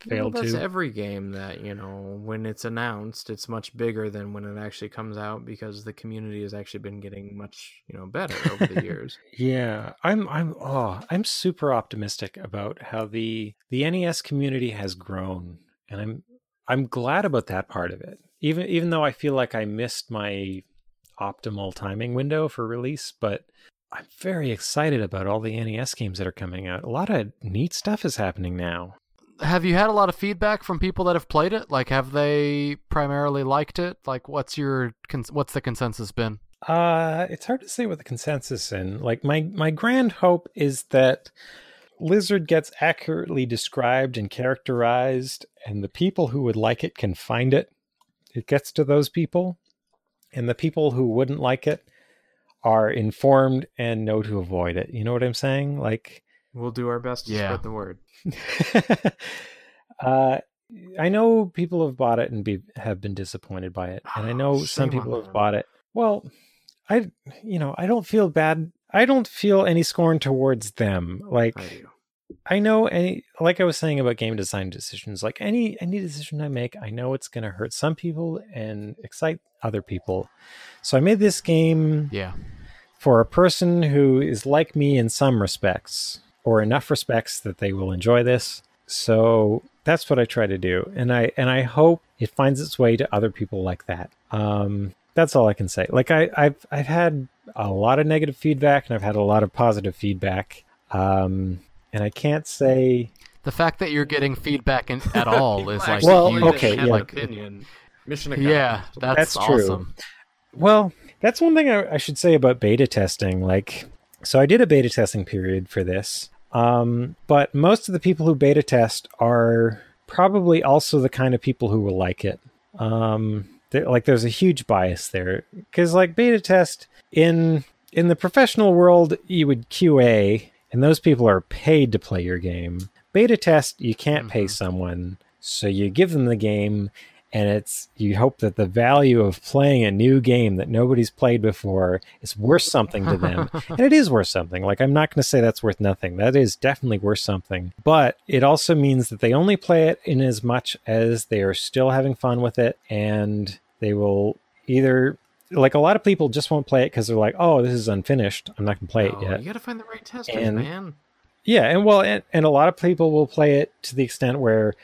failed well, that's to. every game that you know when it's announced, it's much bigger than when it actually comes out because the community has actually been getting much you know better over the [LAUGHS] years. Yeah, I'm I'm oh, I'm super optimistic about how the the NES community has grown and I'm I'm glad about that part of it. Even even though I feel like I missed my optimal timing window for release, but I'm very excited about all the NES games that are coming out. A lot of neat stuff is happening now. Have you had a lot of feedback from people that have played it? Like, have they primarily liked it? Like, what's your what's the consensus been? Uh, it's hard to say what the consensus in. Like my my grand hope is that Lizard gets accurately described and characterized, and the people who would like it can find it. It gets to those people, and the people who wouldn't like it are informed and know to avoid it. You know what I'm saying? Like, We'll do our best to Yeah. spread the word. [LAUGHS] uh, I know people have bought it and be have been disappointed by it, and I know some people have bought it. Well, I, you know, I don't feel bad. I don't feel any scorn towards them. Like I. I know any, like I was saying about game design decisions. Like any any decision I make, I know it's going to hurt some people and excite other people. So I made this game Yeah. for a person who is like me in some respects, or enough respects that they will enjoy this. So that's what I try to do, and I and I hope it finds its way to other people like that. Um, that's all I can say. Like I, I've I've had a lot of negative feedback, and I've had a lot of positive feedback. Um, and I can't say The fact that you're getting feedback in, at [LAUGHS] all is like Well, huge. okay, have yeah. an opinion. Mission accomplished. Yeah, that's, That's true. Well, that's one thing I, I should say about beta testing. Like, so I did a beta testing period for this, um, but most of the people who beta test are probably also the kind of people who will like it. Um, there- like, there's a huge bias there because, like, beta test in in the professional world, you would QA, and those people are paid to play your game. Beta test, you can't pay Mhm. someone, so you give them the game and it's you hope that the value of playing a new game that nobody's played before is worth something to them. [LAUGHS] And it is worth something. Like i'm not going to say that's worth nothing. That is definitely worth something. But it also means that they only play it in as much as they are still having fun with it. And they will either like a lot of people just won't play it because they're like oh this is unfinished. I'm not going to play Oh, it yet. You got to find the right testers, And- man. yeah, and well, and, and a lot of people will play it to the extent where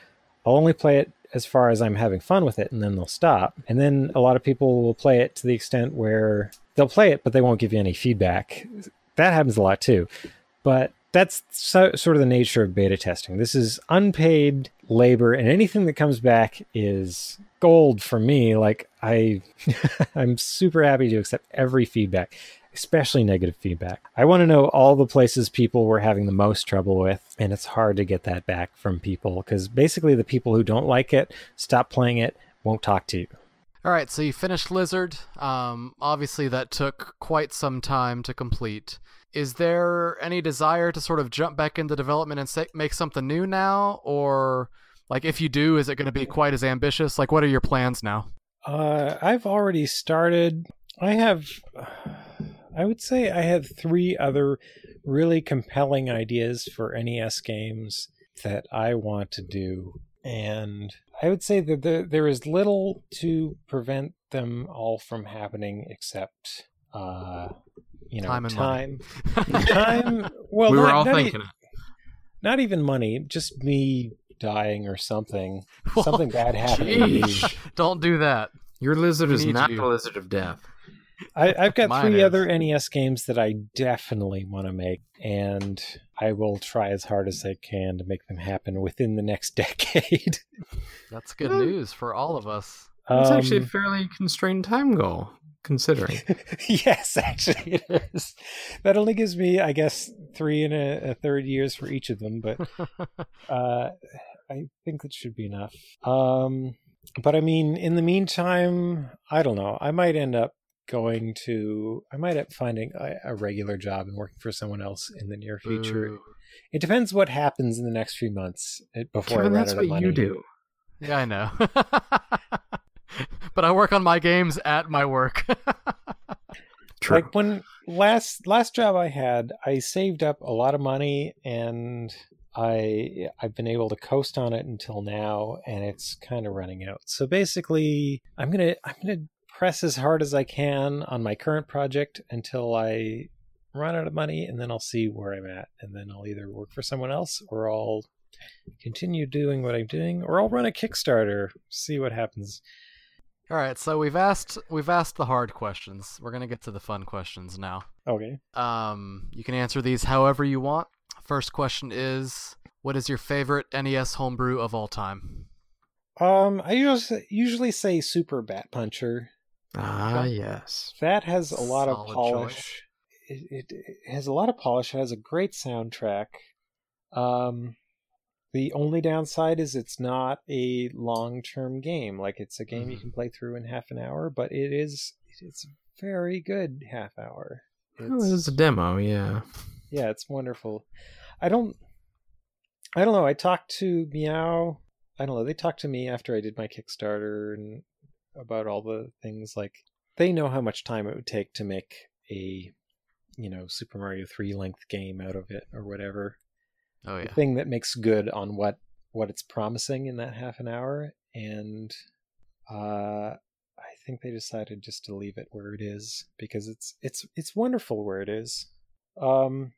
I'll only play it as far as I'm having fun with it, and then they'll stop. And then a lot of people will play it to the extent where they'll play it, but they won't give you any feedback. That happens a lot too. But that's so, sort of the nature of beta testing. This is unpaid labor, and anything that comes back is gold for me. Like I, [LAUGHS] I'm super happy to accept every feedback especially negative feedback. I want to know all the places people were having the most trouble with, and it's hard to get that back from people because basically the people who don't like it, stop playing it, won't talk to you. All right, so you finished Lizard. Um, obviously, that took quite some time to complete. Is there any desire to sort of jump back into development and say, make something new now, or like if you do, is it going to be quite as ambitious? Like, what are your plans now? Uh, I've already started. I have, I would say, I have three other really compelling ideas for NES games that I want to do, and I would say that there, there is little to prevent them all from happening except, uh, you know, Time and money. time. time. [LAUGHS] Well, we were not- all not e- thinking it. not even money, just me dying or something. Well, [LAUGHS] Something bad happening to me. Jeez, Don't do that. Your lizard We is not you. the lizard of death. I, I've got Mine three is. other NES games that I definitely want to make, and I will try as hard as I can to make them happen within the next [LAUGHS] decade. That's good news for all of us. It's actually a Um, fairly constrained time goal, considering. [LAUGHS] yes, actually, it is. That only gives me, I guess, three and a, a third years for each of them, but [LAUGHS] uh, I think that should be enough. Um, but I mean, in the meantime, I don't know. I might end up going to. I might end up finding a, a regular job and working for someone else in the near future. Boo. It depends what happens in the next few months uh, before Kevin, I run that's out of what money. you do. Yeah, I know. [LAUGHS] but I work on my games at my work. [LAUGHS] True. Like when last last job I had, I saved up a lot of money and I I've been able to coast on it until now and it's kind of running out. So basically, I'm going to I'm going to press as hard as I can on my current project until I run out of money and then I'll see where I'm at and then I'll either work for someone else or I'll continue doing what I'm doing or I'll run a Kickstarter, see what happens. All right, so we've asked we've asked the hard questions. We're gonna get to the fun questions now. Okay. Um, you can answer these however you want. First question is, what is your favorite NES homebrew of all time? Um I usually usually say Super Bat Puncher. Ah, yes. That has a lot of polish. It, it, it has a lot of polish. It has a great soundtrack. Um, the only downside is it's not a long-term game. Like it's a game you Mhm. can play through in half an hour, but it is it's very good half hour. Oh, this is a demo, yeah. yeah, it's wonderful. I don't I don't know. I talked to Miau. I don't know. They talked to me after I did my Kickstarter and about all the things like they know how much time it would take to make a you know Super Mario 3 length game out of it or whatever. Oh The thing that makes good on what what it's promising in that half an hour and uh I think they decided just to leave it where it is because it's it's it's wonderful where it is. Um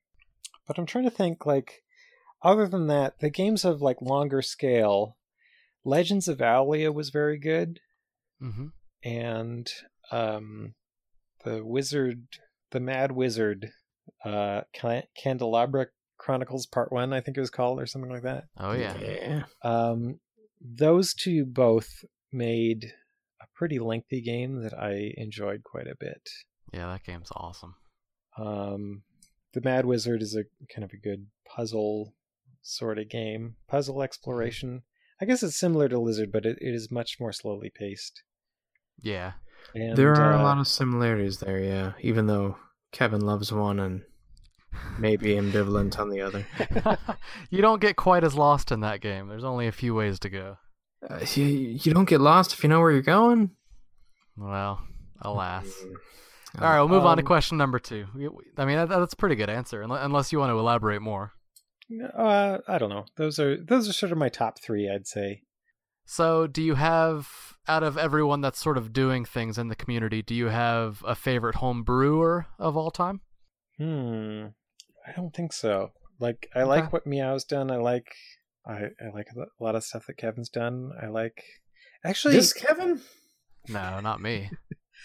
but I'm trying to think like other than that, the games of like longer scale, Legends of Owlia was very good Mm-hmm. and um the wizard the mad wizard uh Candelabra Chronicles Part 1 I think it was called or something like that. Oh yeah. Yeah. Um, those two both made a pretty lengthy game that I enjoyed quite a bit. Yeah, that game's awesome. Um, the Mad Wizard is a kind of a good puzzle sort of game, puzzle exploration. I guess it's similar to Lizard, but it, it is much more slowly paced. Yeah. And, there are uh, a lot of similarities there, yeah. Even though Kevin loves one and maybe ambivalent on the other. [LAUGHS] [LAUGHS] you don't get quite as lost in that game. There's only a few ways to go. Uh, you, you don't get lost if you know where you're going. Well, alas. All right, we'll move on to Um, question number two. We- we- I mean, that, that's a pretty good answer, unless you want to elaborate more. Uh, I don't know. Those are those are sort of my top three, I'd say. So, do you have, out of everyone that's sort of doing things in the community, do you have a favorite home brewer of all time? Hmm. I don't think so. Like I Okay. like what Miau's done. I like I I like a lot of stuff that Kevin's done. I like actually This Kevin? No, not me. [LAUGHS]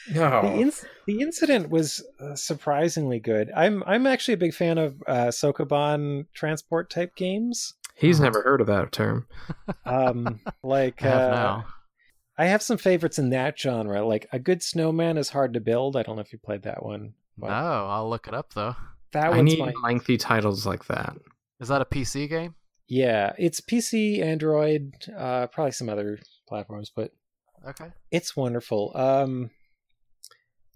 No. the inc- the incident was uh, surprisingly good. I'm I'm actually a big fan of uh, Sokoban transport type games. He's Uh-huh. never heard of that term. Um, like I have uh, now. I have some favorites in that genre. Like a good snowman is hard to build. I don't know if you played that one. No, but I'll look it up though. that I one's need my lengthy titles like that. Is that a PC game? yeah. It's PC, Android, uh, probably some other platforms, but Okay. it's wonderful. Um,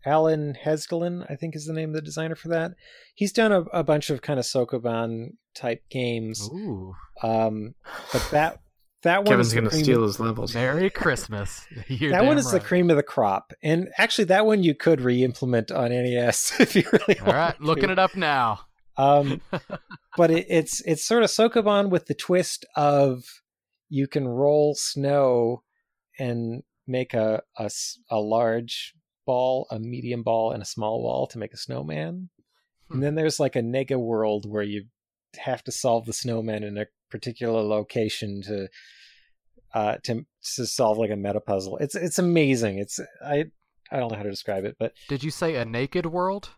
Alan Hazelden, I think, is the name of the designer for that. He's done a, a bunch of kind of Sokoban type games. Ooh. Um, but that that one Kevin's gonna steal of- his levels. Merry Christmas. [LAUGHS] You're that one damn is the cream of the crop, and actually, that one you could re-implement on NES [LAUGHS] if you really. All right, looking it up now. Um, [LAUGHS] but it, it's it's sort of Sokoban with the twist of you can roll snow and make a a large ball, a medium ball, and a small wall to make a snowman. Hmm. And then there's like a nega world where you have to solve the snowman in a particular location to uh to to solve like a meta puzzle. It's it's amazing. It's I I don't know how to describe it, but Did you say a naked world?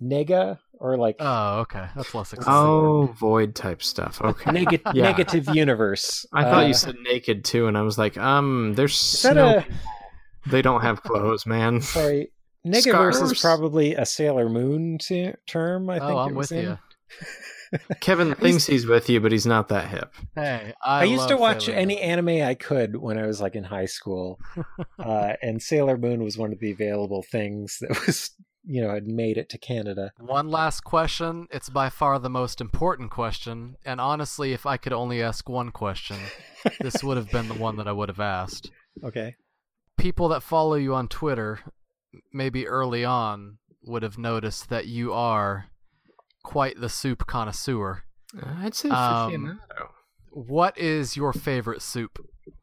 nega or like Oh, okay. That's less exciting. Oh, void type stuff. Okay. neg- [LAUGHS] Yeah. negative universe. I thought Uh, you said naked too, and I was like, um, there's Is snow. a They don't have [LAUGHS] clothes, man. sorry? [LAUGHS] Negaverse Scars? is probably a Sailor Moon t- term. I think oh, I'm with in. you. [LAUGHS] Kevin thinks he's with you, but he's not that hip. Hey, I, I, used to watch Sailor any Moon. anime I could when I was like in high school, uh, and Sailor Moon was one of the available things that was you know had made it to Canada. One last question. It's by far the most important question, and honestly, if I could only ask one question, this would have been the one that I would have asked. Okay. People that follow you on Twitter, maybe early on, would have noticed that you are quite the soup connoisseur. I'd say Um, aficionado. What is your favorite soup?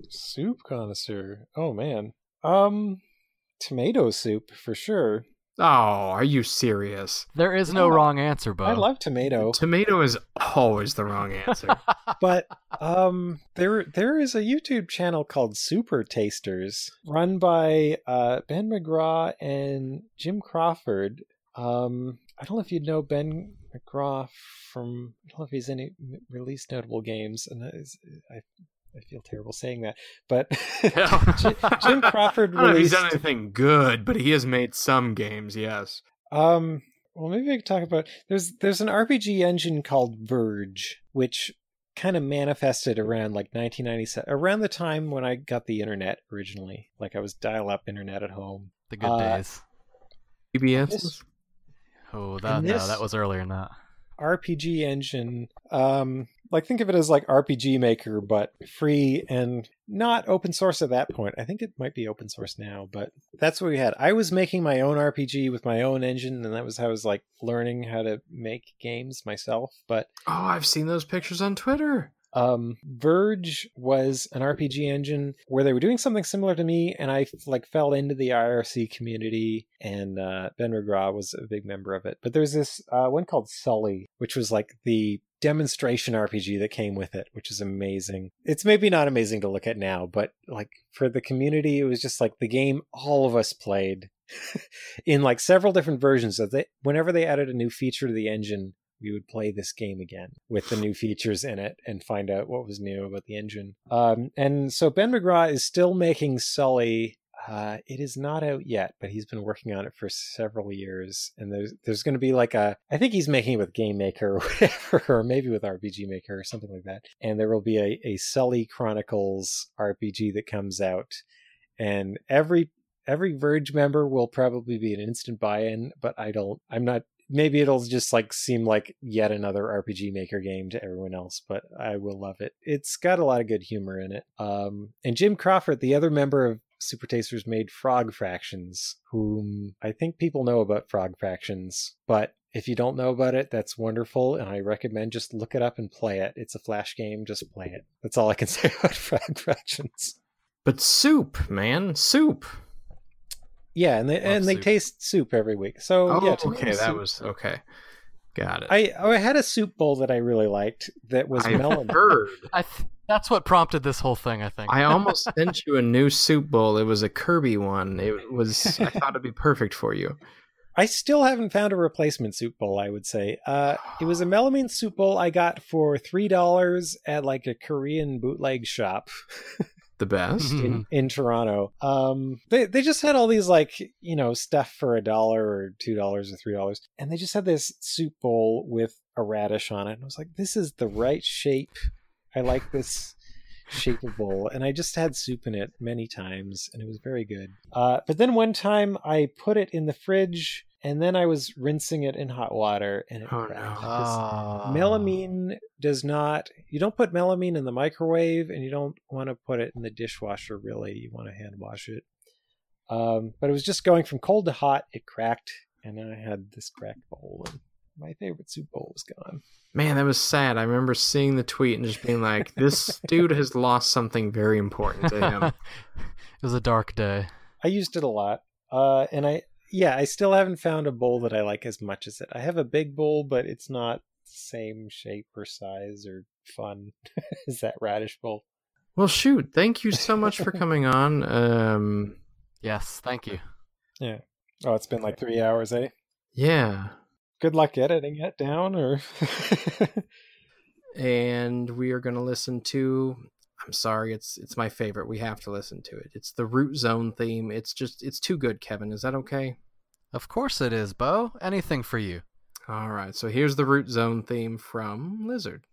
Soup connoisseur. Oh man. Um, tomato soup for sure. Oh, are you serious? There is no Yeah. wrong answer, Beau. I love tomato, Tomato is always the wrong answer. [LAUGHS] but um, there there is a YouTube channel called Super Tasters, run by uh Ben McGraw and Jim Crawford. Um, I don't know if you'd know Ben McGraw from. I don't know if he's any released notable games, and that is, I I feel terrible saying that, but [LAUGHS] [LAUGHS] Jim, Jim Crawford [LAUGHS] I don't know if he's done anything good, but he has made some games, yes. Um, well, maybe I could talk about there's there's an RPG engine called Verge, which kind of manifested around like 1997, around the time when I got the internet originally. Like I was dial-up internet at home. the good uh, days. BBS? This Oh, that no, this... that was earlier than that. RPG engine, um, like think of it as like RPG Maker, but free and not open source at that point. I think it might be open source now, but that's what we had. I was making my own RPG with my own engine, and that was how I was like learning how to make games myself. But Oh, I've seen those pictures on Twitter. Um verge was an rpg engine where they were doing something similar to me and i like fell into the irc community and uh ben mcgraw was a big member of it. But there's this uh one called sully which was like the demonstration rpg that came with it which is amazing. It's maybe not amazing to look at now but like for the community it was just like the game all of us played [LAUGHS] in like several different versions of it. Whenever they added a new feature to the engine we would play this game again with the new features in it and find out what was new about the engine. Um, and so Ben McGraw is still making Sully. Uh, it is not out yet, but he's been working on it for several years. And there's there's going to be like a I think he's making it with Game Maker or [LAUGHS] whatever, or maybe with RPG Maker or something like that. And there will be a, a Sully Chronicles RPG that comes out, and every every Verge member will probably be an instant buy-in, but I don't. I'm not maybe it'll just like seem like yet another RPG Maker game to everyone else, but I will love it. It's got a lot of good humor in it. Um, and Jim Crawford, the other member of Super Tasters, made Frog Fractions, whom I think people know about Frog Fractions, but if you don't know about it, that's wonderful, and I recommend just look it up and play it. It's a flash game, just play it. That's all I can [LAUGHS] say about Frog Fractions. But soup, man, soup. Yeah, and they Love and they taste soup every week. So Oh, yeah, okay, that soup. was okay. Got it. I I had a soup bowl that I really liked that was I've melon. [LAUGHS] heard. I th- that's what prompted this whole thing. I think. I [LAUGHS] almost sent you a new soup bowl. It was a Kirby one. It was. I thought it'd be perfect for you. I still haven't found a replacement soup bowl. I would say uh, it was a melamine soup bowl I got for three dollars at like a Korean bootleg shop [LAUGHS] The best. in, in Toronto. Um, they they just had all these like you know stuff for a dollar or two dollars or three dollars, and they just had this soup bowl with a radish on it. And I was like, this is the right shape. I like this shape of bowl, and I just had soup in it many times, and it was very good. Uh, but then one time I put it in the fridge, and then I was rinsing it in hot water, and it Oh, cracked. no. 'Cause Ah. melamine does not you don't put melamine in the microwave and you don't want to put it in the dishwasher really you want to hand wash it um, but it was just going from cold to hot it cracked and then i had this cracked bowl and my favorite soup bowl was gone Man, that was sad. I remember seeing the tweet and just being like, "This [LAUGHS] dude has lost something very important to him." [LAUGHS] it was a dark day. i used it a lot uh, and i yeah i still haven't found a bowl that i like as much as it i have a big bowl but it's not the same shape or size or fun [LAUGHS] as that radish bowl Well, shoot. Thank you so much for [LAUGHS] coming on. Um, Yes, thank you. Yeah. Oh it's been like three hours eh yeah, good luck editing it down or [LAUGHS] and we are going to listen to. I'm sorry, it's it's my favorite. We have to listen to it. It's the Root Zone theme. It's just it's too good, Kevin. Is that okay? Of course it is, Beau. Anything for you. All right. So here's the Root Zone theme from Lizard.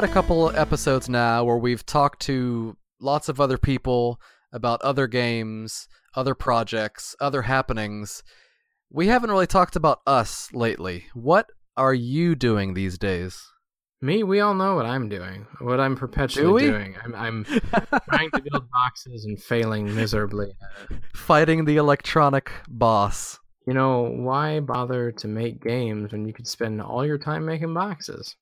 Had a couple episodes now where we've talked to lots of other people about other games, other projects, other happenings. We haven't really talked about us lately. What are you doing these days? Me, we all know what I'm doing. What I'm perpetually we? doing. I'm, I'm [LAUGHS] trying to build boxes and failing miserably. Fighting the electronic boss. You know, why bother to make games when you could spend all your time making boxes?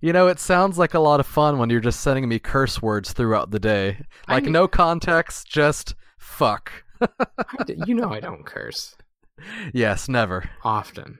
You know, it sounds like a lot of fun when you're just sending me curse words throughout the day. Like, I- no context, just fuck. You know I don't curse [LAUGHS] yes, never. often.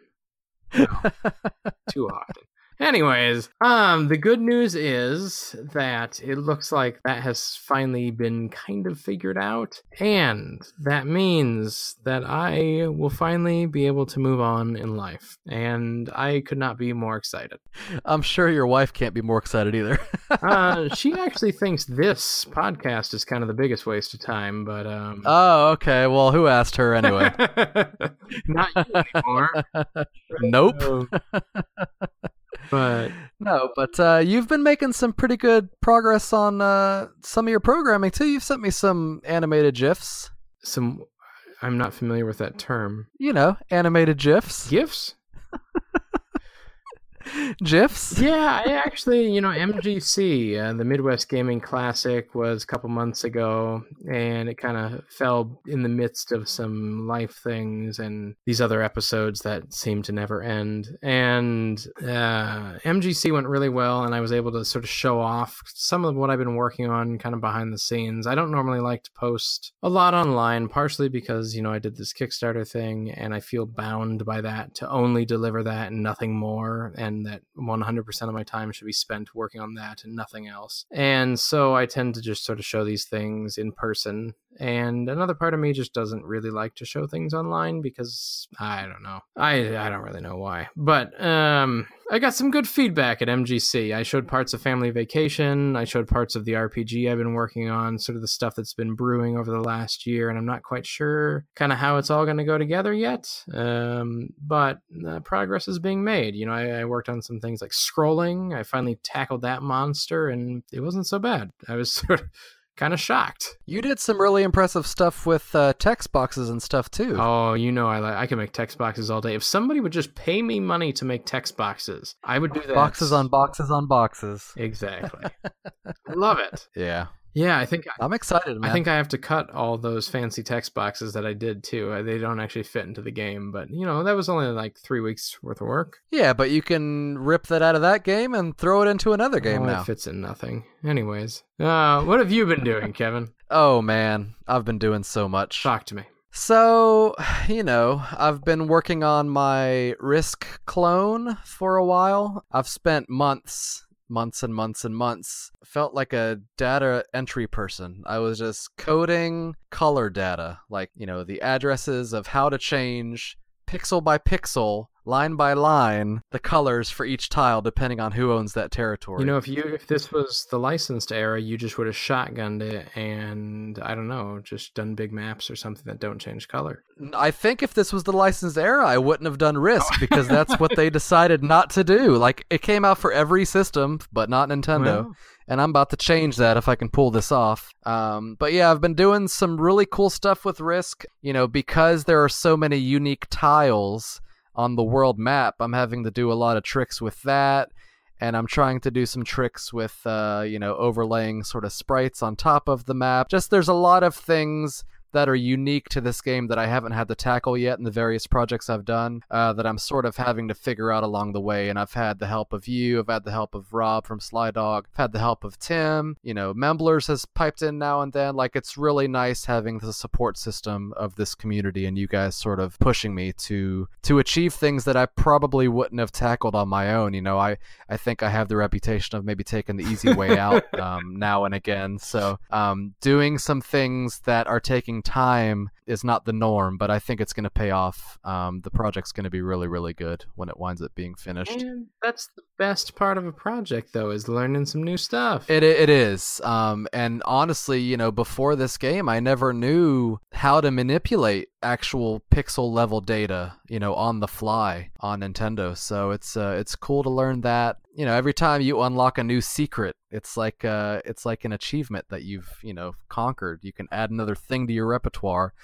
No, [LAUGHS] too often. Anyways, um, the good news is that it looks like that has finally been kind of figured out, and that means that I will finally be able to move on in life, and I could not be more excited. I'm sure your wife can't be more excited either. Uh, [LAUGHS] she actually thinks this podcast is kind of the biggest waste of time, but um, oh, okay. Well, who asked her anyway? [LAUGHS] not you anymore. [LAUGHS] nope. Um, but No, but uh, you've been making some pretty good progress on uh, some of your programming too. You've sent me some animated GIFs. some, I'm not familiar with that term. You know, animated GIFs. Gifts? GIFs? Yeah, I actually, you know, MGC, uh, the Midwest Gaming Classic, was a couple months ago, and it kind of fell in the midst of some life things and these other episodes that seem to never end. And uh, MGC went really well, and I was able to sort of show off some of what I've been working on kind of behind the scenes. I don't normally like to post a lot online, partially because, you know, I did this Kickstarter thing, and I feel bound by that to only deliver that and nothing more. And that 100% of my time should be spent working on that and nothing else. And so I tend to just sort of show these things in person. And another part of me just doesn't really like to show things online because I don't know. I I don't really know why. But um I got some good feedback at MGC. I showed parts of Family Vacation, I showed parts of the RPG I've been working on, sort of the stuff that's been brewing over the last year and I'm not quite sure kind of how it's all going to go together yet. Um but uh, progress is being made. You know, I, I worked on some things like scrolling. I finally tackled that monster, and it wasn't so bad. I was [LAUGHS] sort of kind of shocked. You did some really impressive stuff with uh, text boxes and stuff too. Oh, you know, I like I can make text boxes all day. If somebody would just pay me money to make text boxes, I would do that. boxes on boxes on boxes. Exactly. I [LAUGHS] love it. Yeah, Yeah, I think I'm excited, man. I think I have to cut all those fancy text boxes that I did too. They don't actually fit into the game, but you know that was only like three weeks worth of work. yeah, but you can rip that out of that game and throw it into another game oh, now. It fits in nothing. Anyways, uh, what have you been doing, Kevin? Oh man, I've been doing so much. Talk to me. So, [SIGHS] you know, I've been working on my Risk clone for a while. I've spent months, months and months and months. Felt like a data entry person. I was just coding color data, like, you know, the addresses of how to change pixel by pixel, line by line, the colors for each tile depending on who owns that territory. You know, if you if this was the licensed era, you just would have shotgunned it and I don't know, just done big maps or something that don't change color. I think if this was the licensed era, I wouldn't have done Risk [LAUGHS] because that's what they decided not to do. Like it came out for every system, but not Nintendo. Well, and I'm about to change that if I can pull this off. Um, but yeah, I've been doing some really cool stuff with Risk. You know, because there are so many unique tiles on the world map, I'm having to do a lot of tricks with that. And I'm trying to do some tricks with, uh, you know, overlaying sort of sprites on top of the map. Just there's a lot of things that are unique to this game that I haven't had to tackle yet in the various projects I've done uh, that I'm sort of having to figure out along the way. And I've had the help of you, I've had the help of Rob from Sly Dog, I've had the help of Tim, you know, Memblers has piped in now and then. Like it's really nice having the support system of this community and you guys sort of pushing me to to achieve things that I probably wouldn't have tackled on my own. You know, I I think I have the reputation of maybe taking the easy way [LAUGHS] out um, now and again. So um, doing some things that are taking time is not the norm, but I think it's going to pay off. Um, the project's going to be really, really good when it winds up being finished. and that's the best part of a project, though, is learning some new stuff. It it is. Um, and honestly, you know, before this game, I never knew how to manipulate actual pixel level data, you know, on the fly on Nintendo. So it's uh, it's cool to learn that. You know, every time you unlock a new secret, it's like uh, it's like an achievement that you've you know conquered. You can add another thing to your repertoire.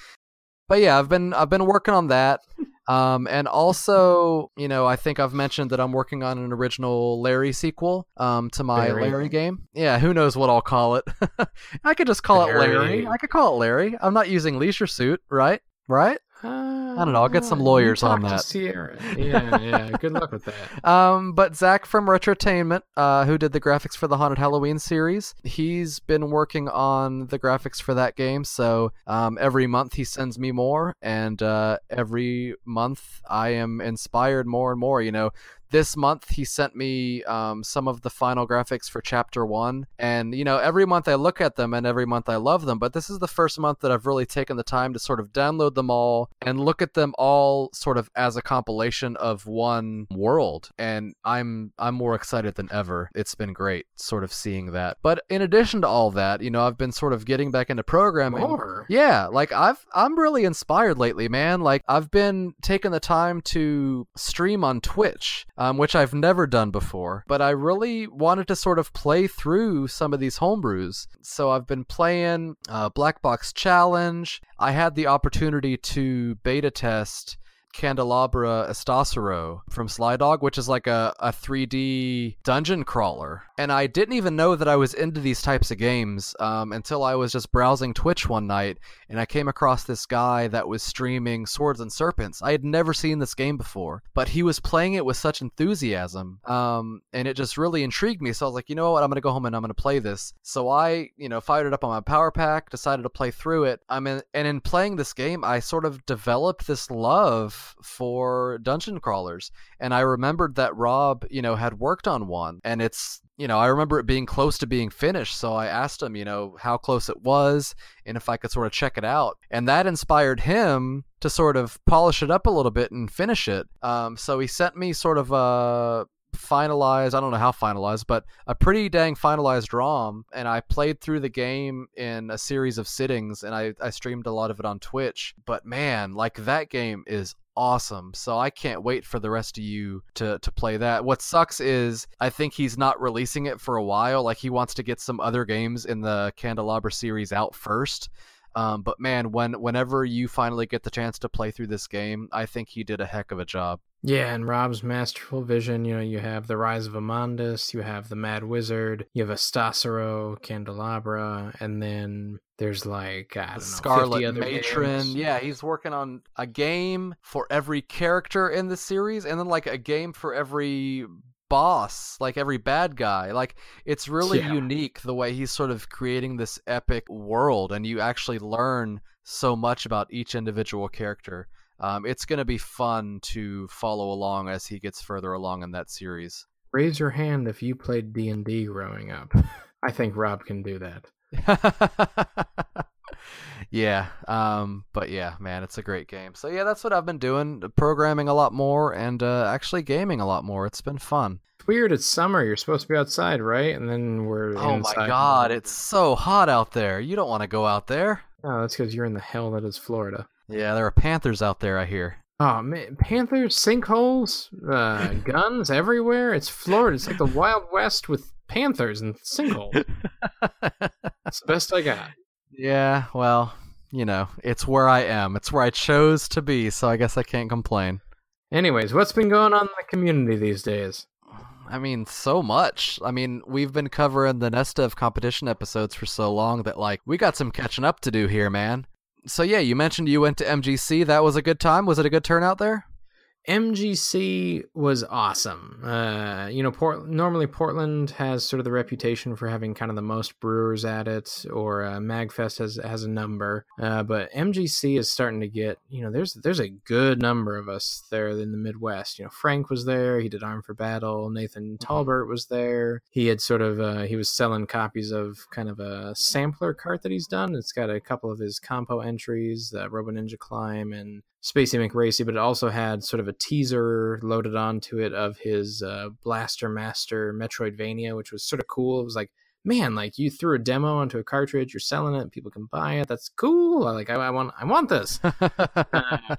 But yeah, I've been I've been working on that. Um, and also, you know, I think I've mentioned that I'm working on an original Larry sequel um, to my Larry. Larry. game. Yeah, who knows what I'll call it? [LAUGHS] I could just call it Larry. Larry. I could call it Larry. I'm not using Leisure Suit, right? Right? Uh, I don't know. I'll get some lawyers on that. Sierra. Yeah, yeah. Good luck with that. [LAUGHS] Um, but Zach from Retrotainment, uh, who did the graphics for the Haunted Halloween series, he's been working on the graphics for that game. So um, every month he sends me more, and uh, every month I am inspired more and more. You know, this month he sent me um, some of the final graphics for chapter one and you know every month i look at them and every month i love them but this is the first month that i've really taken the time to sort of download them all and look at them all sort of as a compilation of one world and i'm i'm more excited than ever it's been great sort of seeing that but in addition to all that you know i've been sort of getting back into programming More. yeah, like I've I'm really inspired lately, man. Like I've been taking the time to stream on Twitch, um, which I've never done before. But I really wanted to sort of play through some of these homebrews. So I've been playing uh, Black Box Challenge. I had the opportunity to beta test Candelabra Estoscerro from Slydog, which is like a, a 3D dungeon crawler. And I didn't even know that I was into these types of games um, until I was just browsing Twitch one night and I came across this guy that was streaming Swords and Serpents. I had never seen this game before, but he was playing it with such enthusiasm. Um, and it just really intrigued me. So I was like, you know what? I'm going to go home and I'm going to play this. So I, you know, fired it up on my PowerPak, decided to play through it. I mean, and in playing this game, I sort of developed this love for dungeon crawlers. And I remembered that Rob, you know, had worked on one and it's you know, I remember it being close to being finished, so I asked him, you know, how close it was and if I could sort of check it out. And that inspired him to sort of polish it up a little bit and finish it. Um, so he sent me sort of a finalized, I don't know how finalized, but a pretty dang finalized ROM. And I played through the game in a series of sittings and I, I streamed a lot of it on Twitch. But man, like that game is awesome. So I can't wait for the rest of you to to play that. What sucks is I think he's not releasing it for a while. Like he wants to get some other games in the Candelabra series out first. Um, but man, when whenever you finally get the chance to play through this game, I think he did a heck of a job. Yeah, and Rob's masterful vision, you know, you have the Rise of Amandus, you have the Mad Wizard, you have Estoscerro, Candelabra, and then there's like, I don't know, 50 Scarlet other Matron. games. Yeah, he's working on a game for every character in the series, and then like a game for every boss, like every bad guy. Like it's really Yeah. unique the way he's sort of creating this epic world, and you actually learn so much about each individual character. Um, it's going to be fun to follow along as he gets further along in that series. Raise your hand if you played D&D growing up. [LAUGHS] I think Rob can do that. [LAUGHS] yeah um but yeah man it's a great game so yeah that's what i've been doing programming a lot more and uh actually gaming a lot more it's been fun It's weird, it's summer, you're supposed to be outside, right? And then we're oh my god it's so hot out there you don't want to go out there Oh, that's because you're in the hell that is Florida. yeah there are panthers out there i hear Oh man, panthers, sinkholes, uh, [LAUGHS] guns everywhere. It's Florida. It's like the Wild West with panthers and sinkholes. [LAUGHS] That's the best I got. Yeah well you know it's where i am it's where i chose to be so i guess i can't complain Anyways, what's been going on in the community these days? I mean, so much. I mean, we've been covering the NESdev competition episodes for so long that, like, we got some catching up to do here, man. So, yeah, you mentioned you went to MGC. That was a good time. Was it a good turnout there? MGC was awesome. Uh, you know, Port- normally Portland has sort of the reputation for having kind of the most brewers at it, or uh, Magfest has has a number. Uh, but MGC is starting to get, you know, there's there's a good number of us there in the Midwest. You know, Frank was there. He did Arm for Battle. Nathan Tolbert was there. He had sort of uh, he was selling copies of kind of a sampler cart that he's done. It's got a couple of his compo entries, uh, Robo Ninja Climb and Spacey McRacey, but it also had sort of a teaser loaded onto it of his uh, Blaster Master Metroidvania, which was sort of cool. It was like, man, like you threw a demo onto a cartridge, you're selling it, people can buy it. That's cool. I like, I, I want, I want this. [LAUGHS] I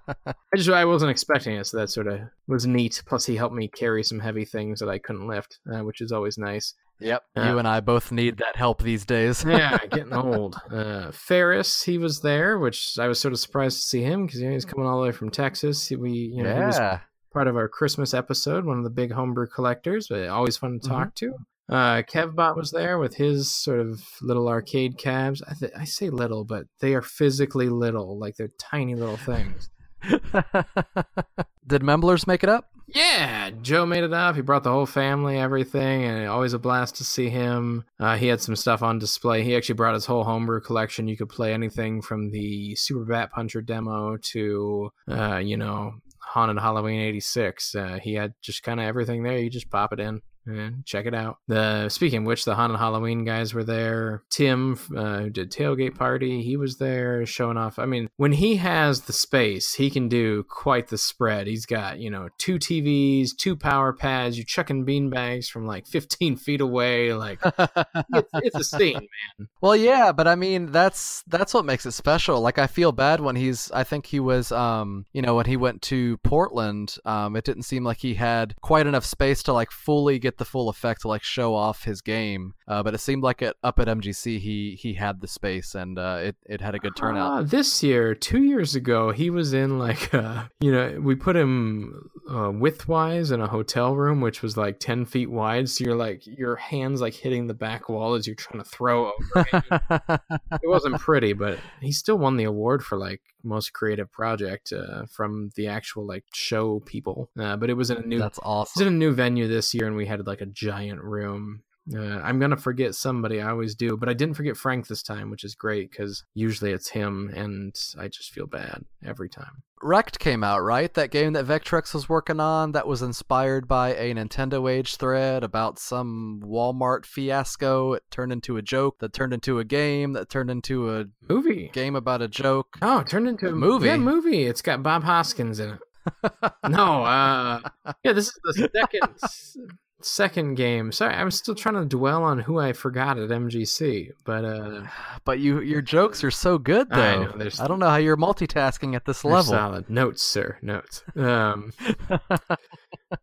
just, I wasn't expecting it, so that sort of was neat. Plus, he helped me carry some heavy things that I couldn't lift, uh, which is always nice. Yep. Yeah. You and I both need that help these days. yeah, [LAUGHS] getting old. Uh, Ferris, he was there, which I was sort of surprised to see him because you know, he's coming all the way from Texas. He- We, you know, he was yeah. part of our Christmas episode, one of the big homebrew collectors, but always fun to Mm-hmm. talk to. Uh, Kevbot was there with his sort of little arcade cabs. I, th- I say little, but they are physically little, like they're tiny little things. [LAUGHS] Did Memblers make it up? Yeah, Joe made it up. He brought the whole family, everything, and always a blast to see him. Uh, he had some stuff on display. He actually brought his whole homebrew collection. You could play anything from the Super Bat Puncher demo to, uh, you know, Haunted Halloween 86. Uh, he had just kind of everything there. You just pop it in and check it out. The speaking which, the Haunted Halloween guys were there. Tim, uh, who did Tailgate Party, he was there showing off. I mean, when he has the space, he can do quite the spread. He's got you know two TVs, two power pads. You chucking bean bags from like 15 feet away. Like it's, it's a scene, man. [LAUGHS] Well, yeah, but I mean that's that's what makes it special. Like I feel bad when he's. I think he was, um, you know, when he went to Portland, um, it didn't seem like he had quite enough space to like fully get the full effect to like show off his game. Uh, but it seemed like it up at MGC he he had the space and uh, it it had a good turnout. Uh, this year, two years ago, he was in like [LAUGHS] uh, you know we put him uh, widthwise in a hotel room which was like ten feet wide. So you're like your hands like hitting the back wall as you're trying to throw over. [LAUGHS] it wasn't pretty, but he still won the award for like most creative project uh, from the actual like show people. Uh, but it was in a new That's it was awesome. in a new venue this year, and we had like a giant room. Uh, I'm gonna forget somebody. I always do, but I didn't forget Frank this time, which is great because usually it's him, and I just feel bad every time. Wrecked came out, right? That game that Vectrex was working on that was inspired by a Nintendo Age thread about some Walmart fiasco. It turned into a joke that turned into a game that turned into a Movie. game about a joke. Oh, it turned into a Movie. Yeah, movie. It's got Bob Hoskins in it. [LAUGHS] no, uh, yeah, this is the second [LAUGHS] second game. Sorry, I'm still trying to dwell on who I forgot at MGC, but uh, [SIGHS] But you, your jokes are so good, though. I I, know, there's- don't know how you're multitasking at this level. solid notes, sir, notes. [LAUGHS] Um,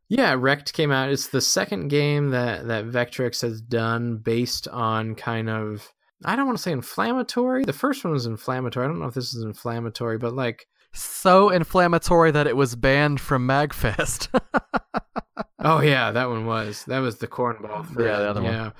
yeah, Wrecked came out. It's the second game that that Vectrex has done based on kind of I don't want to say inflammatory. The first one was inflammatory. I don't know if this is inflammatory, but like so inflammatory that it was banned from Magfest. [LAUGHS] Oh yeah, that one was. That was the cornball. Thread. Yeah, the other one. Yeah,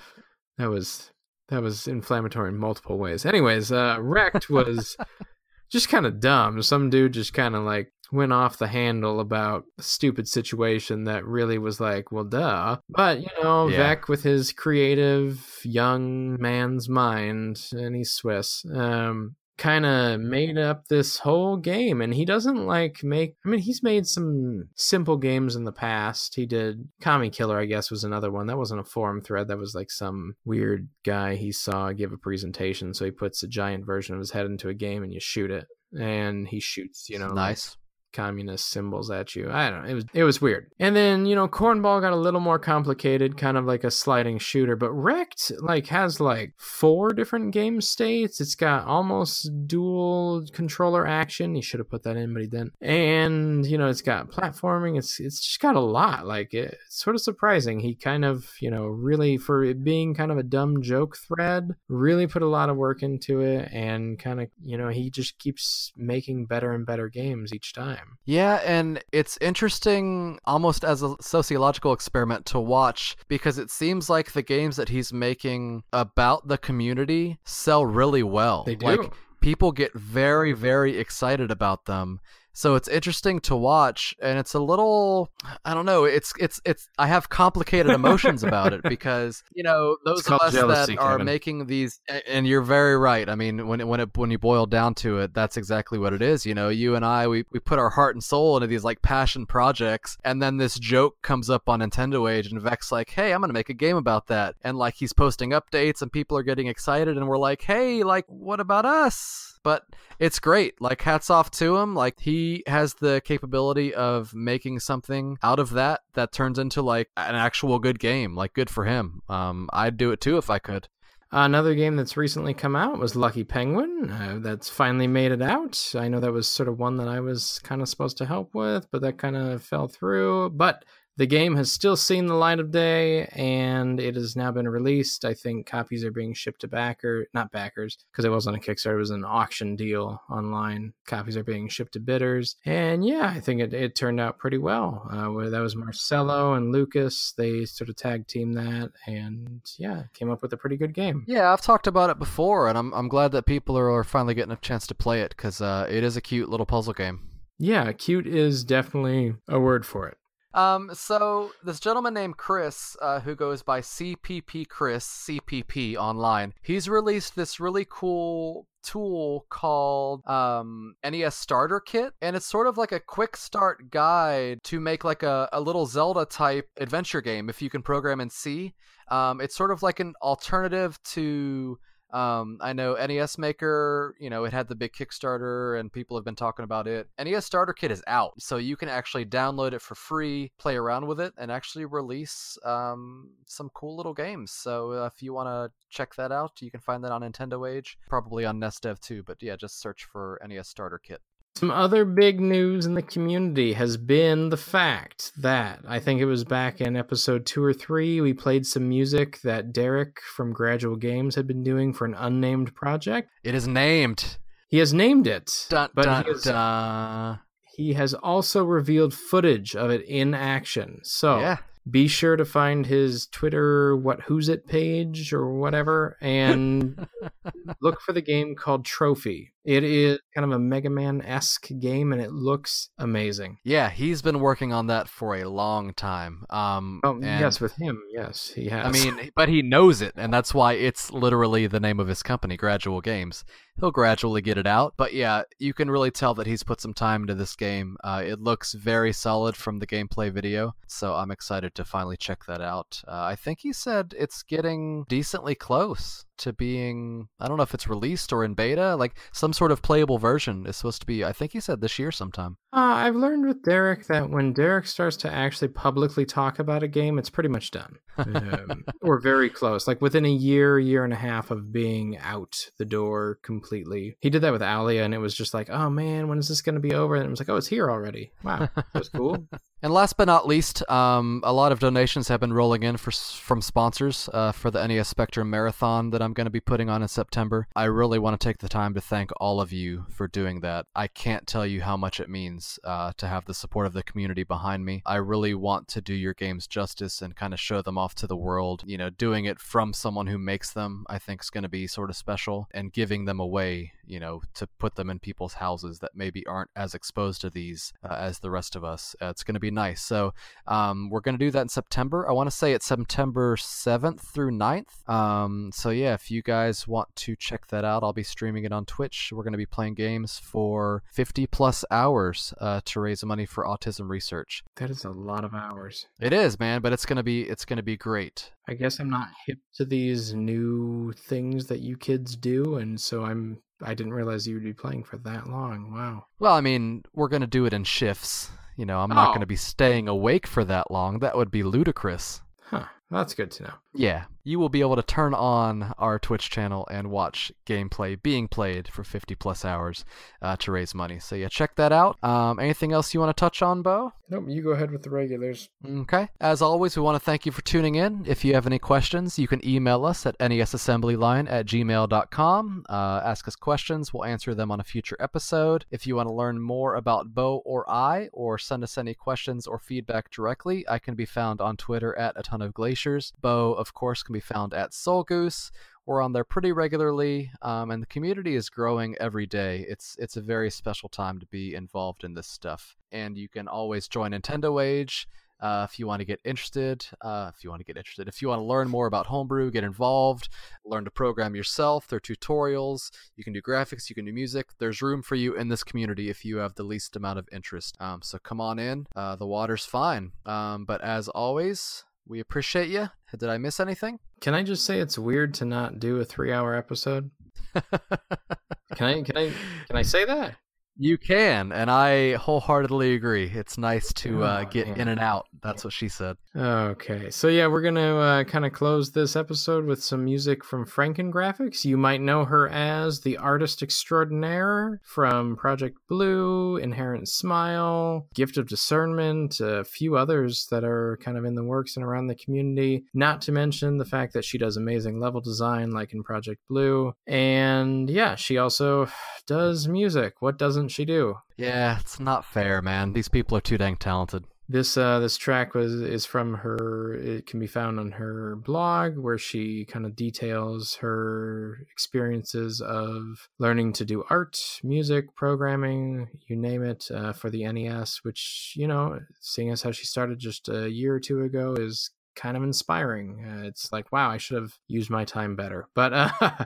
that was that was inflammatory in multiple ways. Anyways, uh, Wrecked was [LAUGHS] just kind of dumb. Some dude just kind of like went off the handle about a stupid situation that really was like, well, duh. But you know, Yeah. Vec with his creative young man's mind, and he's Swiss. Um, kind of made up this whole game and he doesn't like make i mean he's made some simple games in the past. He did kami killer i guess was another one. That wasn't a forum thread. That was like some weird guy he saw give a presentation so he puts a giant version of his head into a game and you shoot it and he shoots you know nice. Communist symbols at you. I don't know. It was it was weird. And then, you know, Cornball got a little more complicated, kind of like a sliding shooter, but Wrecked like has like four different game states. It's got almost dual controller action. He should have put that in, but he didn't. And, you know, it's got platforming. It's it's just got a lot. Like it's sort of surprising. He kind of, you know, really for it being kind of a dumb joke thread, really put a lot of work into it and kind of, you know, he just keeps making better and better games each time. Yeah, and it's interesting almost as a sociological experiment to watch because it seems like the games that he's making about the community sell really well. They do. Like people get very very excited about them. So it's interesting to watch and it's a little I don't know, it's it's it's I have complicated emotions about it [LAUGHS] because, you know, those of us jealousy, that are Kevin. making these, and you're very right. I mean, when it, when it when you boil down to it, that's exactly what it is, you know. You and I we we put our heart and soul into these like passion projects and then this joke comes up on Nintendo Age and Vec's like, "Hey, I'm to make a game about that." And like he's posting updates and people are getting excited and we're like, "Hey, like what about us?" But it's great. Like hats off to him. Like he has the capability of making something out of that that turns into like an actual good game. Like good for him. Um I'd do it too if I could. Another game that's recently come out was Lucky Penguin. Uh, that's finally made it out. I know that was sort of one that I was kind of supposed to help with, but that kind of fell through. But the game has still seen the light of day and it has now been released. I think copies are being shipped to backer, not backers, because it wasn't a Kickstarter, it was an auction deal online. Copies are being shipped to bidders. And yeah, I think it, it turned out pretty well. Uh, where that was Marcelo and Lucas. They sort of tag team that and yeah, came up with a pretty good game. Yeah, I've talked about it before, and I'm I'm glad that people are, are finally getting a chance to play it because uh, it is a cute little puzzle game. Yeah, cute is definitely a word for it. Um, so this gentleman named Chris, uh, who goes by CPP Chris CPP online, he's released this really cool tool called um, NES Starter Kit, and it's sort of like a quick start guide to make like a, a little Zelda type adventure game if you can program in C. Um, it's sort of like an alternative to um, I know NES Maker, you know, it had the big Kickstarter and people have been talking about it. NES Starter Kit is out, so you can actually download it for free, play around with it, and actually release um, some cool little games. So uh, if you want to check that out, you can find that on Nintendo Age, probably on NESdev too. But yeah, just search for NES Starter Kit. Some other big news in the community has been the fact that I think it was back in episode two or three, we played some music that Derek from Gradual Games had been doing for an unnamed project. It is named. He has named it, Dun, but dun, he, has, dun. he has also revealed footage of it in action. So Yeah. Be sure to find his Twitter what who's it page or whatever and [LAUGHS] look for the game called Trophy. It is kind of a Mega Man esque game and it looks amazing. Yeah, he's been working on that for a long time. Um, Oh and- yes, with him, yes, he has. I mean, but he knows it, and that's why it's literally the name of his company, Gradual Games. He'll gradually get it out, but yeah, you can really tell that he's put some time into this game. Uh, it looks very solid from the gameplay video, so I'm excited to finally check that out. Uh, I think he said it's getting decently close to being. I don't know if it's released or in beta, like some sort of playable version is supposed to be. I think he said this year sometime. Uh, I've learned with Derek that when Derek starts to actually publicly talk about a game, it's pretty much done. Um, [LAUGHS] or very close. Like within a year, year and a half of being out the door completely. He did that with Owlia, and it was just like, oh man, when is this going to be over? And it was like, oh, it's here already. Wow, that was cool. [LAUGHS] And last but not least, um, a lot of donations have been rolling in for, from sponsors uh, for the NES Spectrum Marathon that I'm going to be putting on in September. I really want to take the time to thank all of you for doing that. I can't tell you how much it means uh, to have the support of the community behind me. I really want to do your games justice and kind of show them off to the world. You know, doing it from someone who makes them, I think, is going to be sort of special, and giving them away, you know, to put them in people's houses that maybe aren't as exposed to these uh, as the rest of us. Uh, it's going to be nice. So um, we're going to do that in September. I want to say it's September 7th through 9th. Um, so yeah, if you guys want to check that out, I'll be streaming it on Twitch. We're going to be playing games for 50 plus hours uh, to raise money for autism research. That is a lot of hours. It is, man, but it's going to be it's going to be great. I guess I'm not hip to these new things that you kids do, and so I'm. I didn't realize you would be playing for that long. Wow. Well, I mean, we're going to do it in shifts. You know, I'm not Oh. going to be staying awake for that long. That would be ludicrous. Huh. That's good to know. Yeah, you will be able to turn on our Twitch channel and watch gameplay being played for 50 plus hours uh, to raise money. So yeah, check that out. Um, anything else you want to touch on, Beau? Nope. You go ahead with the regulars. Okay. As always, we want to thank you for tuning in. If you have any questions, you can email us at nesassemblyline at gmail.com. Uh, ask us questions. We'll answer them on a future episode. If you want to learn more about Beau or I, or send us any questions or feedback directly, I can be found on Twitter at a ton of glaciers. Beau, of course, can be found at Sole Goose. We're on there pretty regularly, um, and the community is growing every day. It's it's a very special time to be involved in this stuff, and you can always join Nintendo Age uh, if you want to get interested. Uh, if you want to get interested, if you want to learn more about homebrew, get involved, learn to program yourself. There are tutorials. You can do graphics. You can do music. There's room for you in this community if you have the least amount of interest. Um, so come on in. Uh, the water's fine. Um, but as always, we appreciate you. Did I miss anything? Can I just say it's weird to not do a three-hour episode? [LAUGHS] Can I? Can I? Can I say that? You can, and I wholeheartedly agree. It's nice to uh, Oh, get in and out. That's what she said. Okay, so yeah, we're gonna uh, kind of close this episode with some music from FrankenGraphics. You might know her as the artist extraordinaire from Project Blue, Inherent Smile, Gift of Discernment, a few others that are kind of in the works and around the community. Not to mention the fact that she does amazing level design, like in Project Blue, and yeah, she also does music. What doesn't she do? Yeah, it's not fair, man. These people are too dang talented. This uh, this track was is from her. It can be found on her blog, where she kind of details her experiences of learning to do art, music, programming, you name it, uh, for the NES. Which you know, seeing as how she started just a year or two ago, is kind of inspiring. Uh, it's like, wow, I should have used my time better. But uh, [LAUGHS]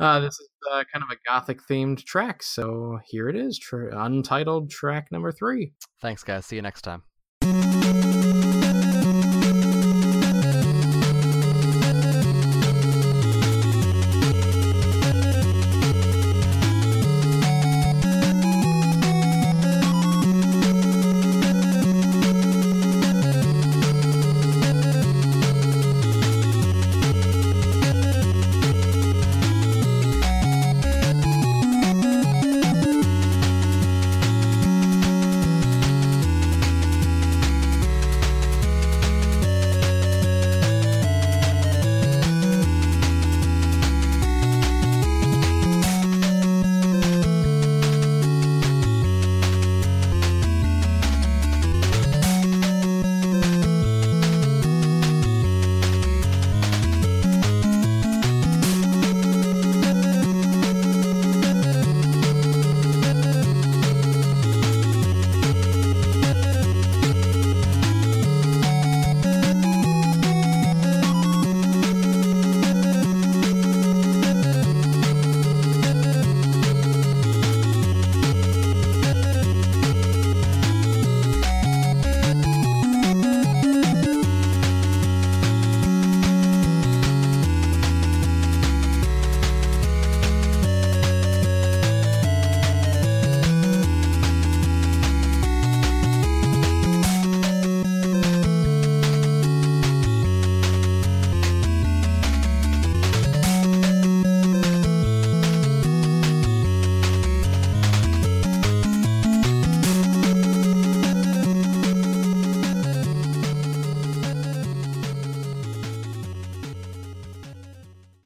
uh, this is uh, kind of a gothic themed track, so here it is, untitled track number three. Thanks, guys. See you next time.